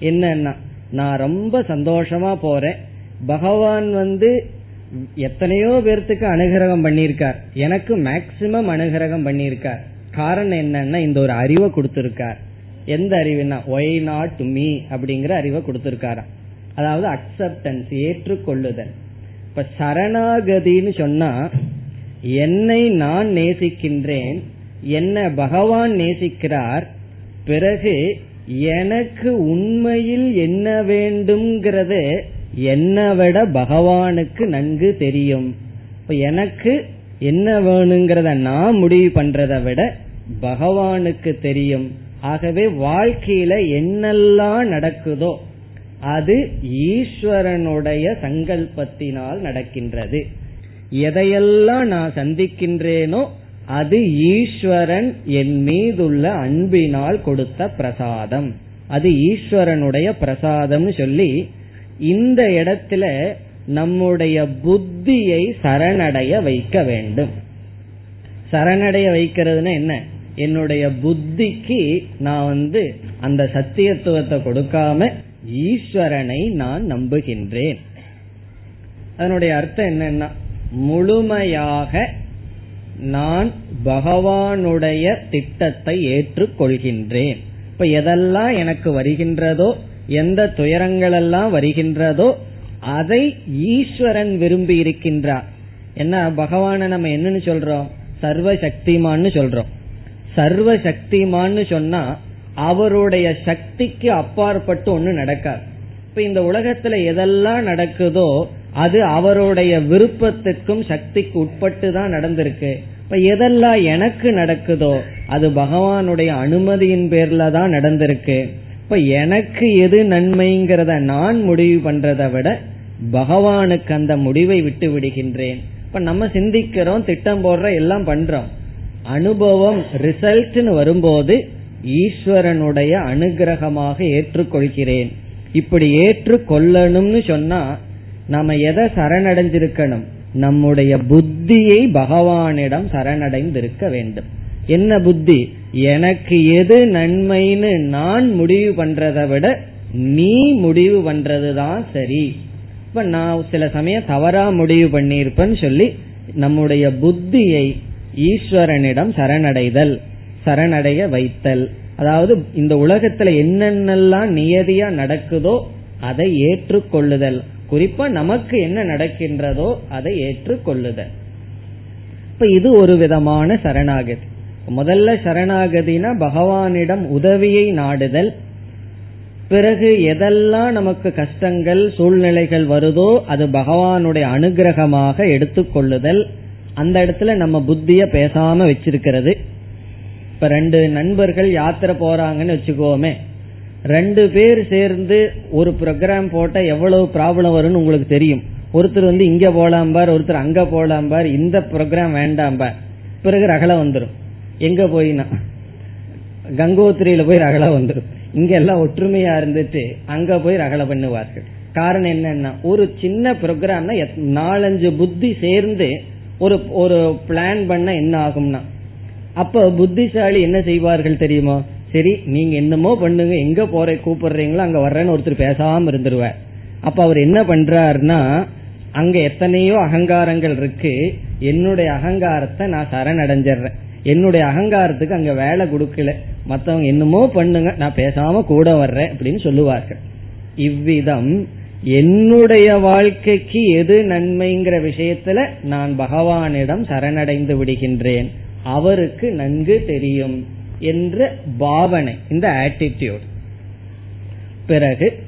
என்னன்னா நான் ரொம்ப சந்தோஷமா போறேன். பகவான் வந்து எத்தனையோ பேர்த்துக்கு அனுகிரகம் பண்ணியிருக்கார். எனக்கு மேக்சிமம் அனுகிரகம் பண்ணியிருக்கார். காரணம் என்னன்னா இந்த ஒரு அறிவை கொடுத்திருக்கார். எந்த அறிவுனா ஒய் நாட் மீ அப்படிங்கிற அறிவை கொடுத்திருக்காராம். அதாவது அக்செப்டன்ஸ் ஏற்றுக்கொள்ளுதல். இப்ப சரணாகதின்னு சொன்னா என்னை நான் நேசிக்கின்றேன் என்ன பகவான் நேசிக்கிறார் பிறகு எனக்கு உண்மையில் என்ன வேண்டும்ங்கிறத என்னை விட பகவானுக்கு நன்கு தெரியும். இப்ப எனக்கு என்ன வேணுங்கிறத நான் முடிவு பண்றதை விட பகவானுக்கு தெரியும். ஆகவே வாழ்க்கையில என்னெல்லாம் நடக்குதோ அது ஈஸ்வரனுடைய சங்கல்பத்தினால் நடக்கின்றது. எதையெல்லாம் நான் சந்திக்கின்றேனோ அது ஈஸ்வரன் என் மீதுள்ள அன்பினால் கொடுத்த பிரசாதம். அது ஈஸ்வரனுடைய பிரசாதம் சொல்லி இந்த இடத்துல நம்முடைய புத்தியை சரணடைய வைக்க வேண்டும். சரணடைய வைக்கிறதுனா என்ன? என்னுடைய புத்திக்கு நான் வந்து அந்த சத்தியத்துவத்தை கொடுக்காம ஈஸ்வரனை நான் நம்புகின்றேன். அதனுடைய அர்த்தம் என்னன்னா முழுமையாக நான் பகவானுடைய திட்டத்தை ஏற்றுக்கொள்கின்றேன். இப்ப எதெல்லாம் எனக்கு வருகின்றதோ எந்த துயரங்கள் எல்லாம் வருகின்றதோ அதை ஈஸ்வரன் விரும்பி இருக்கின்றார். என்ன பகவான நம்ம என்னன்னு சொல்றோம்? சர்வ சக்திமான்னு சொல்றோம். சர்வ சக்திமான்னு சொன்னா அவருடைய சக்திக்கு அப்பாற்பட்டு ஒண்ணு நடக்காது. இப்ப இந்த உலகத்துல எதெல்லாம் நடக்குதோ அது அவருடைய விருப்பத்துக்கும் சக்திக்கு உட்பட்டு தான் நடந்திருக்கு. இப்ப எதெல்லாம் எனக்கு நடக்குதோ அது பகவானுடைய அனுமதியின் பேர்ல தான் நடந்திருக்கு. இப்ப எனக்கு எது நன்மைங்கிறத நான் முடிவு பண்றதை விட பகவானுக்கு அந்த முடிவை விட்டு விடுகின்றேன். இப்ப நம்ம சிந்திக்கிறோம் திட்டம் போடுற எல்லாம் பண்றோம். அனுபவம் ரிசல்ட்னு வரும்போது ஈஸ்வரனுடைய அனுகிரகமாக ஏற்றுக்கொள்கிறேன். இப்படி ஏற்றுக்கொள்ளணும்னு சொன்னா நாம எதை சரணடைஞ்சிருக்கணும்? நம்முடைய புத்தியை பகவானிடம் சரணடைந்திருக்க வேண்டும். என்ன புத்தி? எனக்கு எது நன்மைன்னு நான் முடிவு பண்றதை விட நீ முடிவு பண்றதுதான் சரி. இப்ப நான் சில சமயம் தவறா முடிவு பண்ணியிருப்பேன்னு சொல்லி நம்முடைய புத்தியை ஈஸ்வரனிடம் சரணடைதல் சரணடைய வைத்தல். அதாவது இந்த உலகத்துல என்னென்னலாம் நியதியா நடக்குதோ அதை ஏற்றுக்கொள்ளுதல். குறிப்பா நமக்கு என்ன நடக்கின்றதோ அதை ஏற்றுக்கொள்ளுதல். இப்ப இது ஒரு விதமான சரணாகதி. முதல்ல சரணாகதினா பகவானிடம் உதவியை நாடுதல். பிறகு எதெல்லாம் நமக்கு கஷ்டங்கள் சூழ்நிலைகள் வருதோ அது பகவானுடைய அனுகிரகமாக எடுத்துக்கொள்ளுதல். அந்த இடத்துல நம்ம புத்திய பேசாம வச்சிருக்கிறது. இப்ப ரெண்டு நண்பர்கள் யாத்திரை போறாங்கன்னு வச்சுக்கோமே. ரெண்டு பேர் சேர்ந்து ஒரு ப்ரோக்ராம் போட்டா எவ்வளவு ப்ராப்ளம் வரும்னு உங்களுக்கு தெரியும். ஒருத்தர் வந்து இங்க போலாம் பார் ஒருத்தர் அங்க போலாம் பார் இந்த ப்ரோக்ராம் வேண்டாம் பார். பிறகு ரகலை வந்துடும் எங்க போயினா கங்கோத்திரியில போய் ரகலை வந்துடும் இங்க எல்லாம் ஒற்றுமையா இருந்துட்டு அங்க போய் ரகலை பண்ணுவார்கள். காரணம் என்னன்னா ஒரு சின்ன ப்ரோக்ராம்னா நாலஞ்சு புத்தி சேர்ந்து ஒரு ஒரு பிளான் பண்ண என்ன ஆகும்னா அப்ப புத்திசாலி என்ன செய்வார்கள் தெரியுமா? சரி நீங்க என்னமோ பண்ணுங்க எங்க போற கூப்பிடுறீங்களோ அங்க வர்றேன்னு ஒருத்தர் பேசாம இருந்துருவார் அப்ப அவர் என்ன பண்றாருன்னா அங்க எத்தனையோ அகங்காரங்கள் இருக்கு என்னுடைய அகங்காரத்தை நான் சரணடைஞ்சிடுறேன். என்னுடைய அகங்காரத்துக்கு அங்க வேலை கொடுக்கல. மத்தவங்க என்னமோ பண்ணுங்க நான் பேசாம கூட வர்றேன் அப்படின்னு சொல்லுவார்கள். இவ்விதம் என்னுடைய வாழ்க்கைக்கு எது நன்மைங்கிற விஷயத்துல நான் பகவானிடம் சரணடைந்து விடுகின்றேன். அவருக்கு நன்கு தெரியும் என்ற பாவனை இந்த ஆட்டிடியூட் பிறகு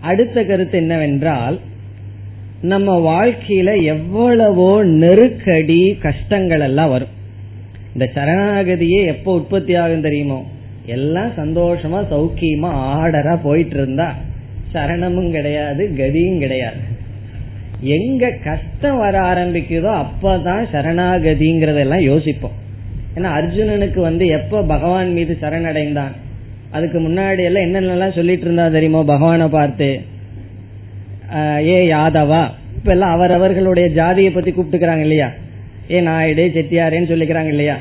அடுத்த கருத்து என்னவென்றால் நம்ம வாழ்க்கையில எவ்வளவோ நெருக்கடி கஷ்டங்கள் எல்லாம் வரும். இந்த சரணாகதியே எப்போ உற்பத்தி ஆகும் தெரியுமோ? எல்லாம் சந்தோஷமா சௌக்கியமா ஆர்டரா போயிட்டு இருந்தா. சரணமும் கிடையாது கதியும் கிடையாது. எங்க கஷ்டம் வர ஆரம்பிக்குதோ அப்பதான் சரணாகதிங்கிறதெல்லாம் யோசிப்போம். ஏன்னா அர்ஜுனனுக்கு வந்து எப்ப பகவான் மீது சரணடைந்தான்? அதுக்கு முன்னாடி எல்லாம் என்னென்னலாம் சொல்லிட்டு இருந்தா தெரியுமோ பகவானை பார்த்து? ஏ யாதவா? இப்ப எல்லாம் அவரவர்களுடைய ஜாதியை பத்தி கூப்பிட்டுக்கிறாங்க இல்லையா? ஏ நாயுடு செட்டியாரேன்னு சொல்லிக்கிறாங்க இல்லையா?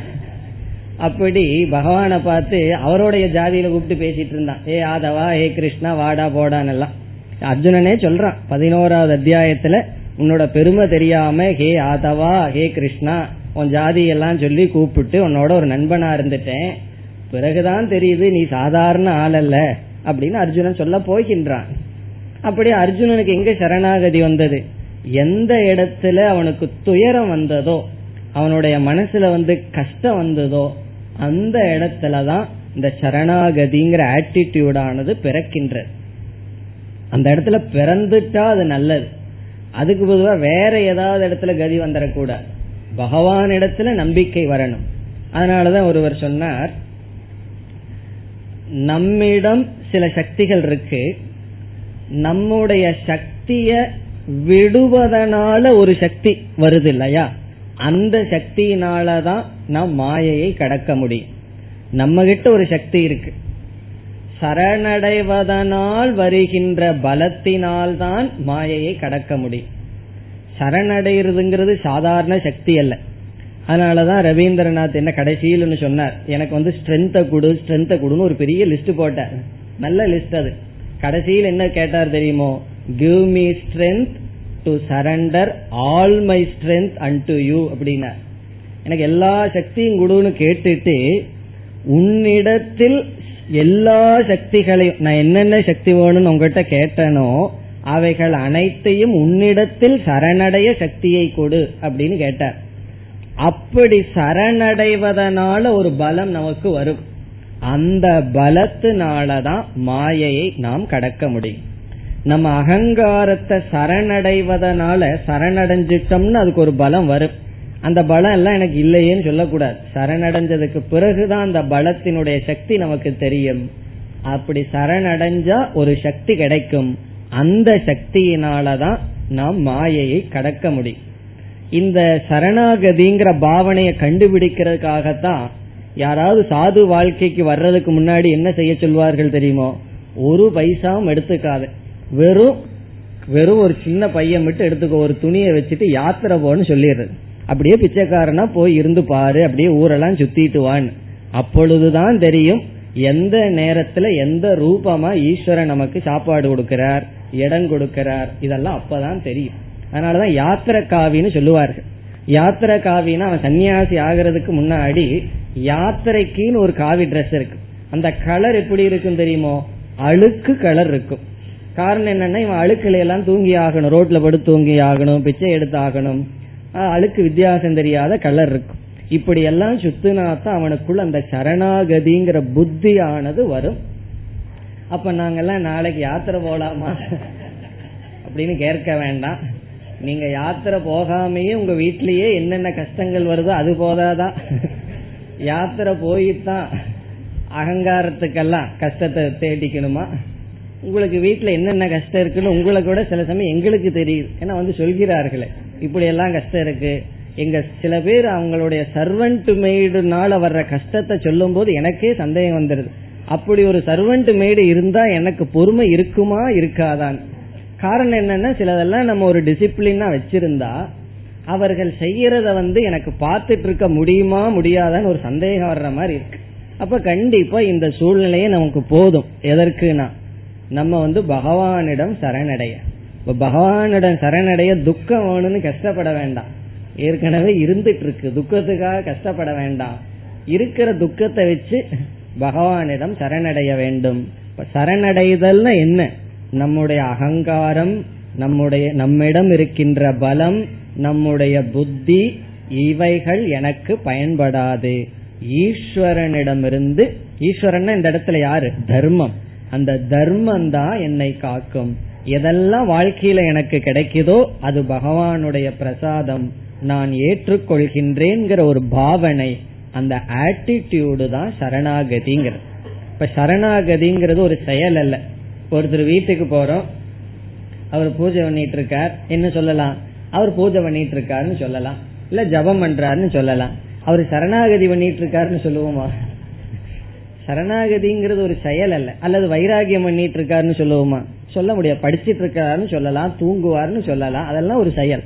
அப்படி பகவானை பார்த்து அவருடைய ஜாதியில கூப்பிட்டு பேசிட்டு இருந்தான். ஏ ஆதவா ஏ கிருஷ்ணா வாடா போடான்னு எல்லாம். அர்ஜுனனே சொல்றான் பதினோராவது அத்தியாயத்துல உன்னோட பெருமை தெரியாம ஹே ஆதவா ஹே கிருஷ்ணா உன் ஜாதி எல்லாம் சொல்லி கூப்பிட்டு உன்னோட ஒரு நண்பனா இருந்துட்டேன். பிறகுதான் தெரியுது நீ சாதாரண ஆள் அல்ல அப்படின்னு அர்ஜுனன் சொல்ல போகின்றான். அப்படி அர்ஜுனனுக்கு எங்க சரணாகதி வந்தது? எந்த இடத்துல அவனுக்கு துயரம் வந்ததோ அவனுடைய மனசுல வந்து கஷ்டம் வந்ததோ அந்த இடத்துலதான் இந்த சரணாகதிங்கிற ஆட்டிடியூடானது பிறக்கின்றது. அந்த இடத்துல பிறந்துட்டா அது நல்லது. அதுக்கு பொதுவா வேற ஏதாவது இடத்துல கதி வந்துடக்கூடாது பகவான் இடத்துல நம்பிக்கை வரணும். அதனாலதான் ஒருவர் சொன்னார் நம்மிடம் சில சக்திகள் இருக்கு. நம்முடைய சக்திய விடுவதனால ஒரு சக்தி வருது இல்லையா? அந்த சக்தியினாலதான் நாம் மாயையை கடக்க முடியும். நம்ம கிட்ட ஒரு சக்தி இருக்கு. சரணடைவதனால் வருகின்ற பலத்தினால்தான் மாயையை கடக்க முடியும். சரணடைகிறதுங்கிறது சாதாரண சக்தி அல்ல. அதனாலதான் ரவீந்திரநாத் என்ன கடைசியில் சொன்னார். எனக்கு வந்து ஸ்ட்ரென்த்தை கொடு ஸ்ட்ரென்த்தை கொடுன்னு ஒரு பெரிய லிஸ்ட் போட்டார். நல்ல லிஸ்ட் அது. கடைசியில் என்ன கேட்டார் தெரியுமோ? Give me strength to surrender all my strength and to you அப்படின்னா எனக்கு எல்லா சக்தியும் கொடுன்னு கேட்டுட்டு உன்னிடத்தில் எல்லா சக்திகளையும் நான் என்னென்ன சக்தி வேணும்னு உங்ககிட்ட கேட்டனோ அவைகள் அனைத்தையும் உன்னிடத்தில் சரணடைய சக்தியை கொடு அப்படின்னு கேட்டார். அப்படி சரணடைவதனால ஒரு பலம் நமக்கு வரும். அந்த பலத்தினாலதான் மாயையை நாம் கடக்க முடியும். நம்ம அகங்காரத்தை சரணடைவதனால சரணடைஞ்சிட்டோம்னு அதுக்கு ஒரு பலம் வரும். அந்த பலம் எல்லாம் எனக்கு இல்லையேன்னு சொல்லக்கூடாது. சரணடைஞ்சதுக்கு பிறகுதான் அந்த பலத்தினுடைய சக்தி நமக்கு தெரியும். அப்படி சரணடைஞ்சா ஒரு சக்தி கிடைக்கும். அந்த சக்தியினாலதான் நாம் மாயையை கடக்க முடியும். இந்த சரணாகதிங்கிற பாவனையை கண்டுபிடிக்கிறதுக்காகத்தான் யாராவது சாது வாழ்க்கைக்கு வர்றதுக்கு முன்னாடி என்ன செய்ய சொல்வார்கள் தெரியுமோ? ஒரு பைசாவும் எடுத்துக்காது. வெறும் வெறும் ஒரு சின்ன பையன் மட்டும் எடுத்துக்கோ ஒரு துணியை வச்சுட்டு யாத்திரை போன்னு சொல்லிடுறது. அப்படியே பிச்சைக்காரனா போய் இருந்து பாரு அப்படியே ஊரெல்லாம் சுத்திட்டு வான்னு. அப்பொழுதுதான் தெரியும் எந்த நேரத்துல எந்த ரூபமா ஈஸ்வரன் நமக்கு சாப்பாடு கொடுக்கிறார் இடம் கொடுக்கிறார் இதெல்லாம் அப்பதான் தெரியும். அதனாலதான் யாத்திரை காவின்னு சொல்லுவார்கள். யாத்திரை காவின்னா அவன் சன்னியாசி ஆகிறதுக்கு முன்னாடி யாத்திரைக்குன்னு ஒரு காவி ட்ரெஸ் இருக்கு. அந்த கலர் எப்படி இருக்கும் தெரியுமோ? அழுக்கு கலர் இருக்கும். காரணம் என்னன்னா இவன் அழுக்குல எல்லாம் தூங்கி ஆகணும். ரோட்ல படுத்து தூங்கி ஆகணும் பிச்சை எடுத்து ஆகணும். அழுக்கு வித்தியாசம் தெரியாத கலர் இருக்கும். இப்படி எல்லாம் சுத்துனாத்தான் அவனுக்குள்ள அந்த சரணாகதிங்கிற புத்தியானது வரும். அப்ப நாங்கெல்லாம் நாளைக்கு யாத்திரை போலாமா? அப்படின்னு கேட்க வேண்டாம். நீங்க யாத்திரை போகாமையே உங்க வீட்லயே என்னென்ன கஷ்டங்கள் வருதோ அது போதாதான் யாத்திரை போயித்தான். அகங்காரத்துக்கெல்லாம் கஷ்டத்தை தேடிக்கணுமா? உங்களுக்கு வீட்டுல என்னென்ன கஷ்டம் இருக்குன்னு உங்களை கூட சில சமயம் எங்களுக்கு தெரியுது. ஏன்னா வந்து சொல்கிறார்களே இப்படி எல்லாம் கஷ்டம் இருக்கு. எங்க சில பேர் அவங்களுடைய சர்வெண்ட் மெய்டுனால வர்ற கஷ்டத்தை சொல்லும் போது எனக்கே சந்தேகம் வந்துருது. அப்படி ஒரு சர்வெண்ட் மெய்டு இருந்தா எனக்கு பொறுமை இருக்குமா இருக்காதான்? காரணம் என்னன்னா சிலதெல்லாம் நம்ம ஒரு டிசிப்ளினா வச்சிருந்தா அவர்கள் செய்யறத வந்து எனக்கு பார்த்துட்டு இருக்க முடியுமா முடியாதான்னு ஒரு சந்தேகம் வர்ற மாதிரி இருக்கு. அப்ப கண்டிப்பா இந்த சூழ்நிலையே நமக்கு போதும். எதற்குனா நம்ம வந்து பகவானிடம் சரணடைய. இப்ப பகவானிடம் சரணடைய துக்கம் வேணும்னு கஷ்டப்பட வேண்டாம். ஏற்கனவே இருந்துட்டு இருக்கு துக்கத்துக்காக கஷ்டப்பட வேண்டாம். இருக்கிற துக்கத்தை வச்சு பகவானிடம் சரணடைய வேண்டும். சரணடைதல்னா என்ன? நம்முடைய அகங்காரம் நம்முடைய நம்மிடம் இருக்கின்ற பலம் நம்முடைய புத்தி இவைகள் எனக்கு பயன்படாது. ஈஸ்வரனிடமிருந்து ஈஸ்வரன் இந்த இடத்துல யாரு? தர்மம். அந்த தர்மம் தான் என்னை காக்கும். எதெல்லாம் வாழ்க்கையில எனக்கு கிடைக்குதோ அது பகவானுடைய பிரசாதம். நான் ஏற்றுக்கொள்கின்றேங்கிற ஒரு பாவனை அந்த ஆட்டிடியூடு தான் சரணாகதிங்கிறது. இப்ப சரணாகதிங்கிறது ஒரு செயல் அல்ல. ஒருத்தர் வீட்டுக்கு போறோம் அவர் பூஜை பண்ணிட்டு இருக்கார் என்ன சொல்லலாம்? அவர் பூஜை பண்ணிட்டு இருக்காருன்னு சொல்லலாம். இல்ல ஜபம் பண்றாருன்னு சொல்லலாம். அவர் சரணாகதி பண்ணிட்டு இருக்காருன்னு சொல்லுவோமா? சரணாகதிங்கிறது ஒரு செயல் அல்ல. அல்லது வைராகியம் பண்ணிட்டு இருக்காருன்னு சொல்லுவோமா? சொல்ல முடியாது. படிச்சிட்டு இருக்காருன்னு சொல்லலாம் தூங்குவார்னு சொல்லலாம். அதெல்லாம் ஒரு செயல்.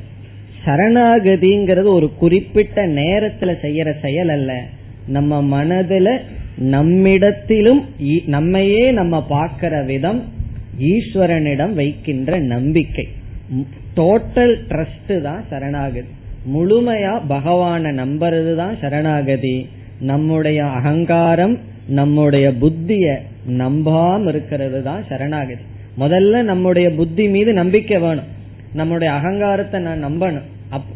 சரணாகதிங்கிறது ஒரு குறிப்பிட்ட நேரத்துல செய்யற செயல் அல்ல. நம்ம மனதுல நம்மிடத்திலும் நம்மையே நம்ம பார்க்கிற விதம் ஈஸ்வரனிடம் வைக்கின்ற நம்பிக்கை. டோட்டல் ட்ரஸ்ட் தான் சரணாகதி. முழுமையா பகவான நம்புறது தான் சரணாகதி. நம்முடைய அகங்காரம் நம்முடைய புத்திய நம்பாம இருக்கிறது தான் சரணாகதி. முதல்ல நம்முடைய புத்தி மீது நம்பிக்கை வேணும். நம்முடைய அகங்காரத்தை நான் நம்பணும்.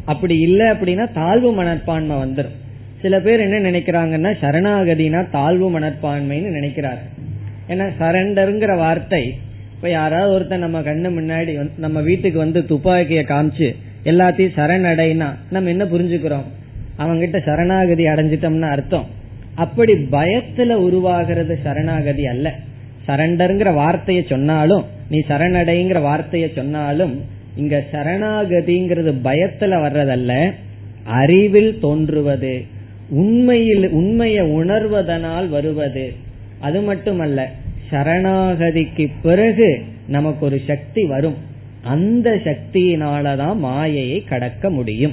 அப்படி இல்லை அப்படின்னா தாழ்வு மனப்பான்மை வந்துடும் சில பேர் என்ன நினைக்கிறாங்கன்னா சரணாகதினா தாழ்வு மனப்பான்மைன்னு நினைக்கிறாரு ஏன்னா சரண்டருங்கிற வார்த்தை இப்ப யாராவது ஒருத்தர் நம்ம கண்ணு முன்னாடி நம்ம வீட்டுக்கு வந்து துப்பாக்கிய காமிச்சு எல்லாத்தையும் சரணடைனா நம்ம என்ன புரிஞ்சுக்கிறோம்? அவங்கிட்ட சரணாகதி அடைஞ்சிட்டோம்னா அர்த்தம். அப்படி பயத்துல உருவாகிறது சரணாகதி அல்ல. சரண்டர்ங்கிற வார்த்தையை சொன்னாலும் நீ சரணடைங்கிற வார்த்தையை சொன்னாலும் இங்க சரணாகதிங்கிறது பயத்துல வர்றதல்ல அறிவில் தோன்றுவது உண்மையில் உண்மையை உணர்வதனால் வருவது. அது மட்டுமல்ல சரணாகதிக்கு பிறகு நமக்கு ஒரு சக்தி வரும். அந்த சக்தியினாலதான் மாயையை கடக்க முடியும்.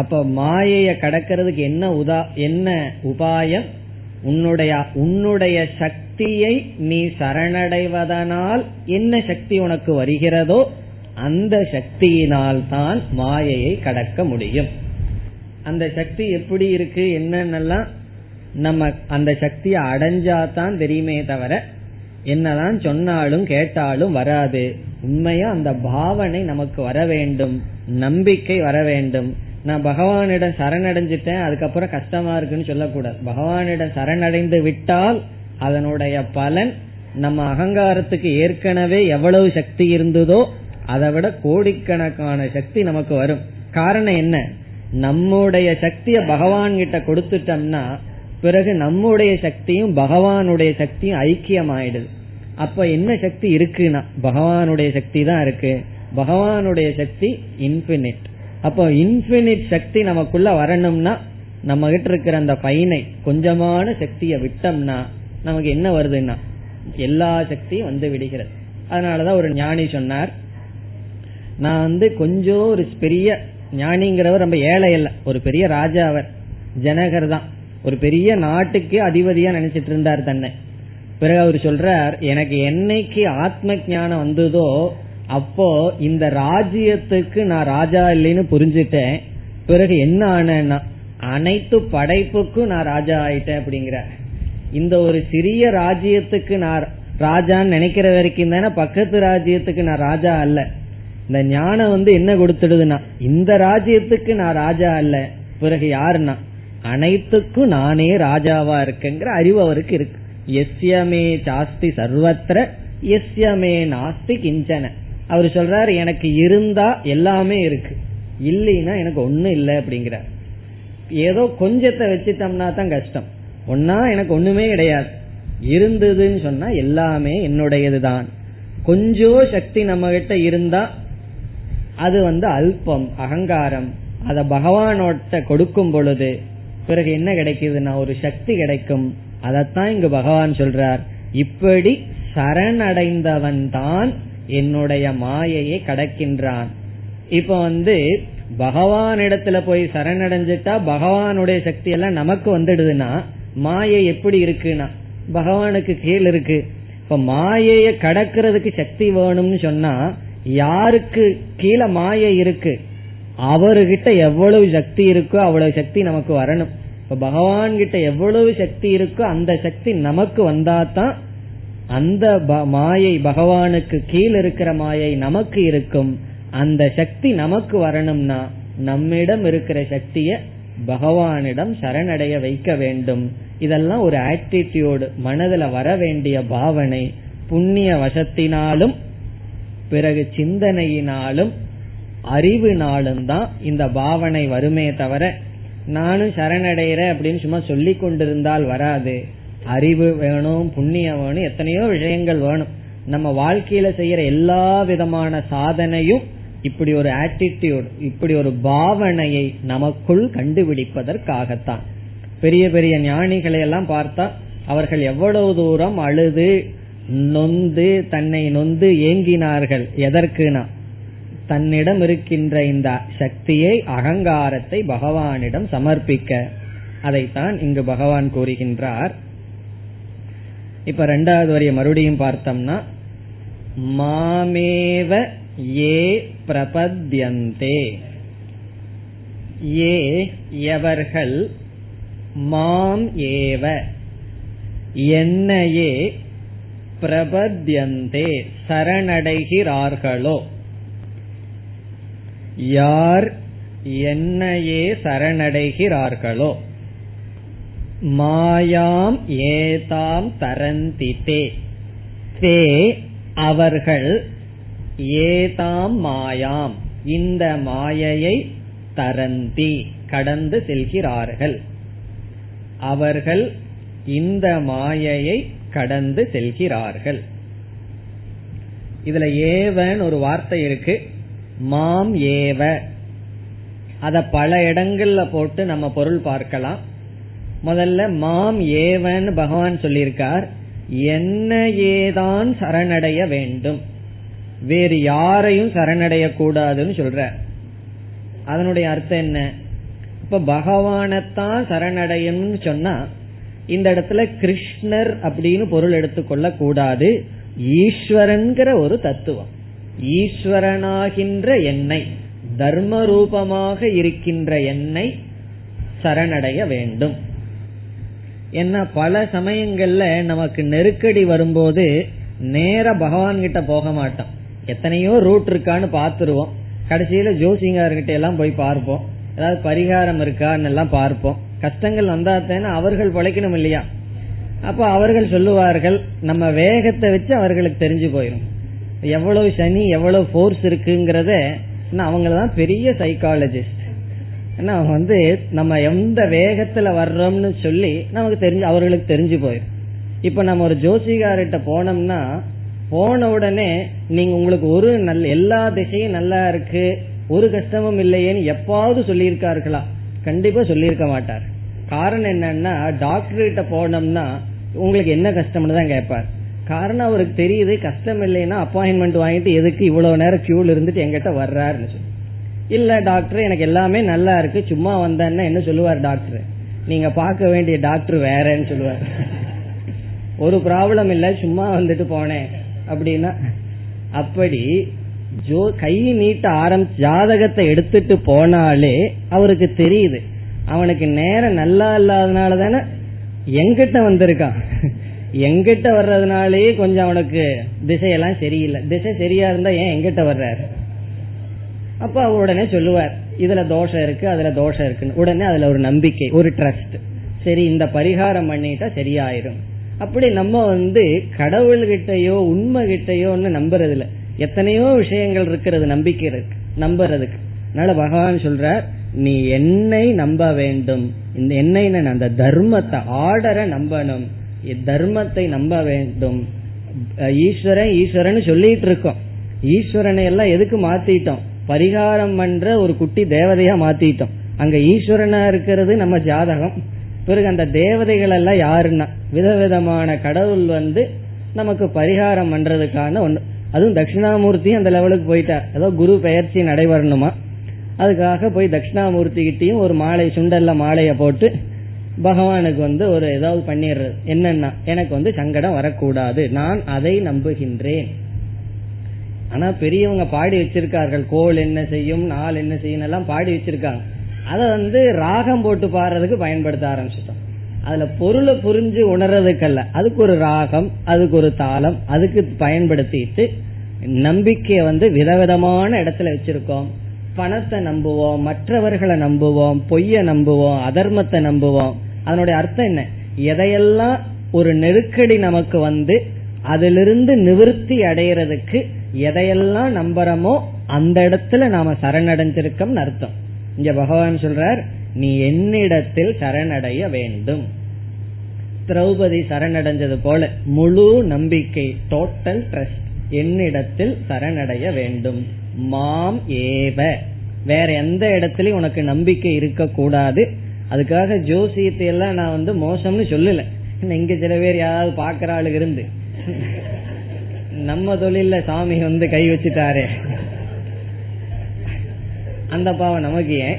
அப்ப மாயைய கடக்கிறதுக்கு என்ன உதா என்ன உபாயம்? உன்னுடைய உன்னுடைய சக்தியை நீ சரணடைவதனால் என்ன சக்தி உனக்கு வருகிறதோ அந்த சக்தியினால் தான் மாயையை கடக்க முடியும். அந்த சக்தி எப்படி இருக்கு என்னன்னெல்லாம் நம்ம அந்த சக்தியை அடைஞ்சாதான் தெரியுமே தவிர என்னதான் சொன்னாலும் கேட்டாலும் வராது. உண்மையா அந்த பாவனை நமக்கு வர வேண்டும் நம்பிக்கை வர வேண்டும். நான் பகவானிடம் சரணடைஞ்சிட்டேன் அதுக்கப்புறம் கஷ்டமா இருக்குன்னு சொல்லக்கூடாது. பகவானிடம் சரணடைந்து விட்டால் அதனுடைய பலன் நம்ம அகங்காரத்துக்கு ஏற்கனவே எவ்வளவு சக்தி இருந்ததோ அதை விட கோடிக்கணக்கான சக்தி நமக்கு வரும். காரணம் என்ன? நம்முடைய சக்திய பகவான் கிட்ட கொடுத்துட்டோம்னா பிறகு நம்முடைய சக்தியும் பகவானுடைய சக்தியும் ஐக்கியம் ஆயிடுது அப்ப என்ன சக்தி இருக்குன்னா பகவானுடைய சக்தி தான் இருக்கு. பகவானுடைய சக்தி இன்பினிட் அப்போ இன்பினிட் சக்தி நமக்குள்ள வரணும்னா நம்ம கிட்ட இருக்கிற அந்த பையனை கொஞ்சமான சக்தியை விட்டோம்னா நமக்கு என்ன வருதுன்னா எல்லா சக்தியும் வந்து விடுகிறது. அதனாலதான் ஒரு ஞானி சொன்னார் நான் வந்து கொஞ்சம் ஒரு பெரிய ஞானிங்கிறவர் ரொம்ப ஏழை இல்ல ஒரு பெரிய ராஜா அவர் ஜனகர் தான். ஒரு பெரிய நாட்டுக்கே அதிபதியா நினைச்சிட்டு இருந்தார் தன்னை. பிறகு அவர் சொல்றார் எனக்கு என்னைக்கு ஆத்ம ஞானம் வந்ததோ அப்போ இந்த ராஜ்யத்துக்கு நான் ராஜா இல்லைன்னு புரிஞ்சுட்டேன். பிறகு என்ன ஆனேன்னா அனைத்து படைப்புக்கும் நான் ராஜா ஆயிட்டேன் அப்படிங்கிற. இந்த ஒரு சிறிய ராஜ்யத்துக்கு நான் ராஜான்னு நினைக்கிற வரைக்கும் தானே பக்கத்து ராஜ்யத்துக்கு நான் ராஜா அல்ல. இந்த ஞானம் வந்து என்ன கொடுத்துடுதுன்னா இந்த ராஜ்யத்துக்கு நான் ராஜா அல்ல. பிறகு யாருன்னா அனைத்துக்கும் நானே ராஜாவா இருக்குங்கிற அறிவு அவருக்கு இருக்கு. எஸ்யமே ஜாஸ்தி சர்வத்திர எஸ்யமே நாஸ்தி கிஞ்சன. அவர் சொல்றாரு எனக்கு இருந்தா எல்லாமே இருக்கு. இல்லைன்னா எனக்கு ஒண்ணும் இல்லை அப்படிங்கிறார். ஏதோ கொஞ்சத்தை வச்சுட்டோம்னா தான் கஷ்டம். ஒன்னா எனக்கு ஒண்ணுமே கிடையாது. இருந்ததுன்னு சொன்னா எல்லாமே என்னுடையதுதான் கொஞ்சம் சக்தி நம்ம கிட்ட இருந்தா அது வந்து அல்பம் அகங்காரம். அத பகவானோட்ட கொடுக்கும் பொழுது பிறகு என்ன கிடைக்குதுன்னா ஒரு சக்தி கிடைக்கும். அதத்தான் இங்கு பகவான் சொல்றார். இப்படி சரணடைந்தவன் தான் என்னுடைய மாயையை கடக்கின்றான். இப்ப வந்து பகவானிடத்துல போய் சரணடைஞ்சிட்டா பகவானுடைய சக்தி எல்லாம் நமக்கு வந்துடுதுன்னா மாயை எப்படி இருக்குன்னா பகவானுக்கு கீழ் இருக்கு. இப்ப மாயைய கடக்கிறதுக்கு சக்தி வேணும்னு சொன்னா யாருக்கு கீழே மாயை இருக்கு? அவர்கிட்ட எவ்வளவு சக்தி இருக்கோ அவ்வளவு சக்தி நமக்கு வரணும். இப்ப பகவான் கிட்ட எவ்வளவு சக்தி இருக்கோ அந்த சக்தி நமக்கு வந்தாதான் அந்த மாயை பகவானுக்கு கீழ் இருக்கிற மாயை நமக்கு இருக்கும். அந்த சக்தி நமக்கு வரணும்னா நம்மிடம் இருக்கிற சக்திய பகவானிடம் சரணடைய வைக்க வேண்டும். இதெல்லாம் ஒரு ஆட்டிடியூடு மனதில் வர வேண்டிய பாவனை. புண்ணிய வசத்தினாலும் பிறகு சிந்தனையினாலும் அறிவினாலும் தான் இந்த பாவனை வருமே தவிர நானும் சரணடைகிறேன் அப்படின்னு சும்மா சொல்லி கொண்டிருந்தால் வராது. அறிவு வேணும் புண்ணியம் வேணும் எத்தனையோ விஷயங்கள் வேணும். நம்ம வாழ்க்கையில செய்யற எல்லா விதமான சாதனையும் இப்படி ஒரு ஆட்டிடியூட் இப்படி ஒரு பாவனையை நமக்குள் கண்டுபிடிப்பதற்காகத்தான். பெரிய பெரிய ஞானிகளை எல்லாம் பார்த்தா அவர்கள் எவ்வளவு தூரம் அழுது நொந்து தன்னை நொந்து ஏங்கினார்கள். எதற்குனா? தன்னிடம் இருக்கின்ற இந்த சக்தியை அகங்காரத்தை பகவானிடம் சமர்ப்பிக்க. அதைத்தான் இங்கு பகவான் கூறுகின்றார். இப்ப ரெண்டாவது வரிய மறுபடியும் பார்த்தோம்னா மாமேவ ஏ பிரபத்யந்தே ஏ எவர்கள் மாம் ஏவ என்னையே பிரபத்யந்தே சரணடைகிறார்களோ? யார் என்னையே சரணடைகிறார்களோ? மாயாம் ஏதாம் தரந்தி தே. அவர்கள் ஏதாம் மாயாம். இந்த மாயையை தரந்தி கடந்து செல்கிறார்கள். அவர்கள் இந்த மாயையை கடந்து செல்கிறார்கள். இதுல ஏவன் ஒரு வார்த்தை இருக்கு. மாம் ஏவ. அத பல இடங்கள்ல போட்டு நம்ம பொருள் பார்க்கலாம். முதல்ல மாம் ஏவன் பகவான் சொல்லியிருக்கார். என்னையேதான் சரணடைய வேண்டும். வேறு யாரையும் சரணடைய கூடாதுன்னு சொல்ற. அதனுடைய அர்த்தம் என்ன? இப்ப பகவானத்தான் சரணடையணும்னு சொன்னா இந்த இடத்துல கிருஷ்ணர் அப்படின்னு பொருள் எடுத்துக்கொள்ள கூடாது ஈஸ்வரன்கிற ஒரு தத்துவம். ஈஸ்வரனாகின்ற என்னை தர்ம ரூபமாக இருக்கின்ற என்னை சரணடைய வேண்டும். என்ன பல சமயங்கள்ல நமக்கு நெருக்கடி வரும்போது நேர பகவான் கிட்ட போக மாட்டோம். எத்தனையோ ரூட் இருக்கான்னு பாத்துருவோம் கடைசியில ஜோசிங்கார்கிட்ட எல்லாம் போய் பார்ப்போம். ஏதாவது பரிகாரம் இருக்கான்னு எல்லாம் பார்ப்போம். கஷ்டங்கள் வந்தாத்தேன்னு அவர்கள் பழைக்கணும் இல்லையா? அப்ப அவர்கள் சொல்லுவார்கள் நம்ம வேகத்தை வச்சு அவர்களுக்கு தெரிஞ்சு போயிடும் எவ்வளவு சனி எவ்வளவு போர்ஸ் இருக்குங்கிறத அவங்களதான் பெரிய சைக்காலஜிஸ்ட் ஏன்னா அவங்க வந்து நம்ம எந்த வேகத்துல வர்றோம்னு சொல்லி நமக்கு தெரிஞ்சு அவர்களுக்கு தெரிஞ்சு போயிடும். இப்ப நம்ம ஒரு ஜோசிகார்கிட்ட போனோம்னா போன உடனே நீங்க உங்களுக்கு ஒரு நல்ல எல்லா திசையும் நல்லா இருக்கு ஒரு கஷ்டமும் இல்லையேன்னு எப்பாவது சொல்லியிருக்கார்களா? கண்டிப்பா சொல்லியிருக்க மாட்டார். காரணம் என்னன்னா டாக்டர் கிட்ட போனோம்னா உங்களுக்கு என்ன கஷ்டம்னு தான் கேட்பார். காரணம் அவருக்கு தெரியுது கஷ்டம் இல்லைன்னா அப்பாயின்மெண்ட் வாங்கிட்டு எதுக்கு இவ்வளவு நேரம் கியூல இருந்துட்டு எங்கிட்ட வர்றாருன்னு சொல்லி. இல்ல டாக்டர் எனக்கு எல்லாமே நல்லா இருக்கு. சும்மா வந்தேன்னா என்ன சொல்லுவார் டாக்டர் நீங்க பார்க்க வேண்டிய டாக்டர் வேறன்னு சொல்லுவார். ஒரு ப்ராப்ளம் இல்ல சும்மா வந்துட்டு போனேன். அப்படின்னா அப்படி ஜோ கை நீட்ட ஆரம்பி ஜாதகத்தை எடுத்துட்டு போனாலே அவருக்கு தெரியுது. அவனுக்கு நேரம் நல்லா இல்லாதனால தானே எங்கிட்ட வந்திருக்கான். எங்கிட்ட வர்றதுனாலயே கொஞ்சம் அவனுக்கு திசையெல்லாம் சரியில்லை. திசை சரியா இருந்தா ஏன் எங்கிட்ட வர்றாரு? அப்ப அவர் உடனே சொல்லுவார் இதுல தோஷம் இருக்கு அதுல தோஷம் இருக்குன்னு. உடனே அதுல ஒரு நம்பிக்கை ஒரு ட்ரஸ்ட் சரி இந்த பரிகாரம் பண்ணிட்டா சரியாயிரும். அப்படி நம்ம வந்து கடவுள்கிட்டயோ உண்மை கிட்டயோன்னு நம்புறது இல்ல எத்தனையோ விஷயங்கள் இருக்கிறது நம்பிக்கை இருக்கு நம்புறதுக்கு. அதனால பகவான் சொல்றார் நீ என்னை நம்ப வேண்டும். இந்த என்னை அந்த தர்மத்தை ஆர்டரை நம்பணும். தர்மத்தை நம்ப வேண்டும். ஈஸ்வரன் ஈஸ்வரன் சொல்லிட்டு இருக்கோம். ஈஸ்வரனை எல்லாம் எதுக்கு மாத்திட்டோம்? பரிகாரம் பண்ற ஒரு குட்டி தேவதையா மாத்திட்டோம். அங்க ஈஸ்வரனா இருக்கிறது நம்ம ஜாதகம். பிறகு அந்த தேவதைகள் எல்லாம் யாருன்னா? விதவிதமான கடவுள் வந்து நமக்கு பரிகாரம் பண்றதுக்கான ஒண்ணு. அதுவும் தட்சிணாமூர்த்தி அந்த லெவலுக்கு போயிட்டார். ஏதோ குரு பெயர்ச்சி நடைபெறணுமா? அதுக்காக போய் தட்சிணாமூர்த்தி கிட்டையும் ஒரு மாலை சுண்டல்ல மாலைய போட்டு பகவானுக்கு வந்து ஒரு ஏதாவது பண்ணிடுறது. என்னன்னா எனக்கு வந்து சங்கடம் வரக்கூடாது. நான் அதை நம்புகின்றேன். ஆனா பெரியவங்க பாடி வச்சிருக்கார்கள். கோல் என்ன செய்யும் நாள் என்ன செய்யும் எல்லாம் பாடி வச்சிருக்காங்க. அதை வந்து ராகம் போட்டு பாடுறதுக்கு பயன்படுத்த ஆரம்பிச்சிட்டோம். அதுல பொருளை புரிஞ்சு உணர்றதுக்கல்ல. அதுக்கு ஒரு ராகம் அதுக்கு ஒரு தாளம் அதுக்கு பயன்படுத்திட்டு நம்பிக்கைய வந்து விதவிதமான இடத்துல வச்சிருக்கோம். பணத்தை நம்புவோம் மற்றவர்களை நம்புவோம் பொய்ய நம்புவோம் அதர்மத்தை நம்புவோம். அதனுடைய அர்த்தம் என்ன? எதையெல்லாம் ஒரு நெருக்கடி நமக்கு வந்து அதிலிருந்து நிவிருத்தி அடையிறதுக்கு எதையெல்லாம் நம்புறமோ அந்த இடத்துல நாம சரணடைஞ்சிருக்கோம் அர்த்தம். இங்க பகவான் சொல்றார் நீ என்னிடத்தில் சரணடைய வேண்டும். திரௌபதி சரணடைஞ்சது போல முழு நம்பிக்கை டோட்டல் ட்ரஸ்ட் என்னிடத்தில் சரணடைய வேண்டும். மாம் ஏவ. வேற எந்த இடத்துலயும் உனக்கு நம்பிக்கை இருக்க கூடாது அதுக்காக ஜோசியத்தை எல்லாம் நான் வந்து மோசம்னு சொல்லல. இங்க சில பேர் யாராவது பாக்குற ஆளுக்கு இருந்து. நம்ம தொழில சாமி வந்து கை வச்சுட்டாரு. அந்த பாவம் நமக்கு ஏன்?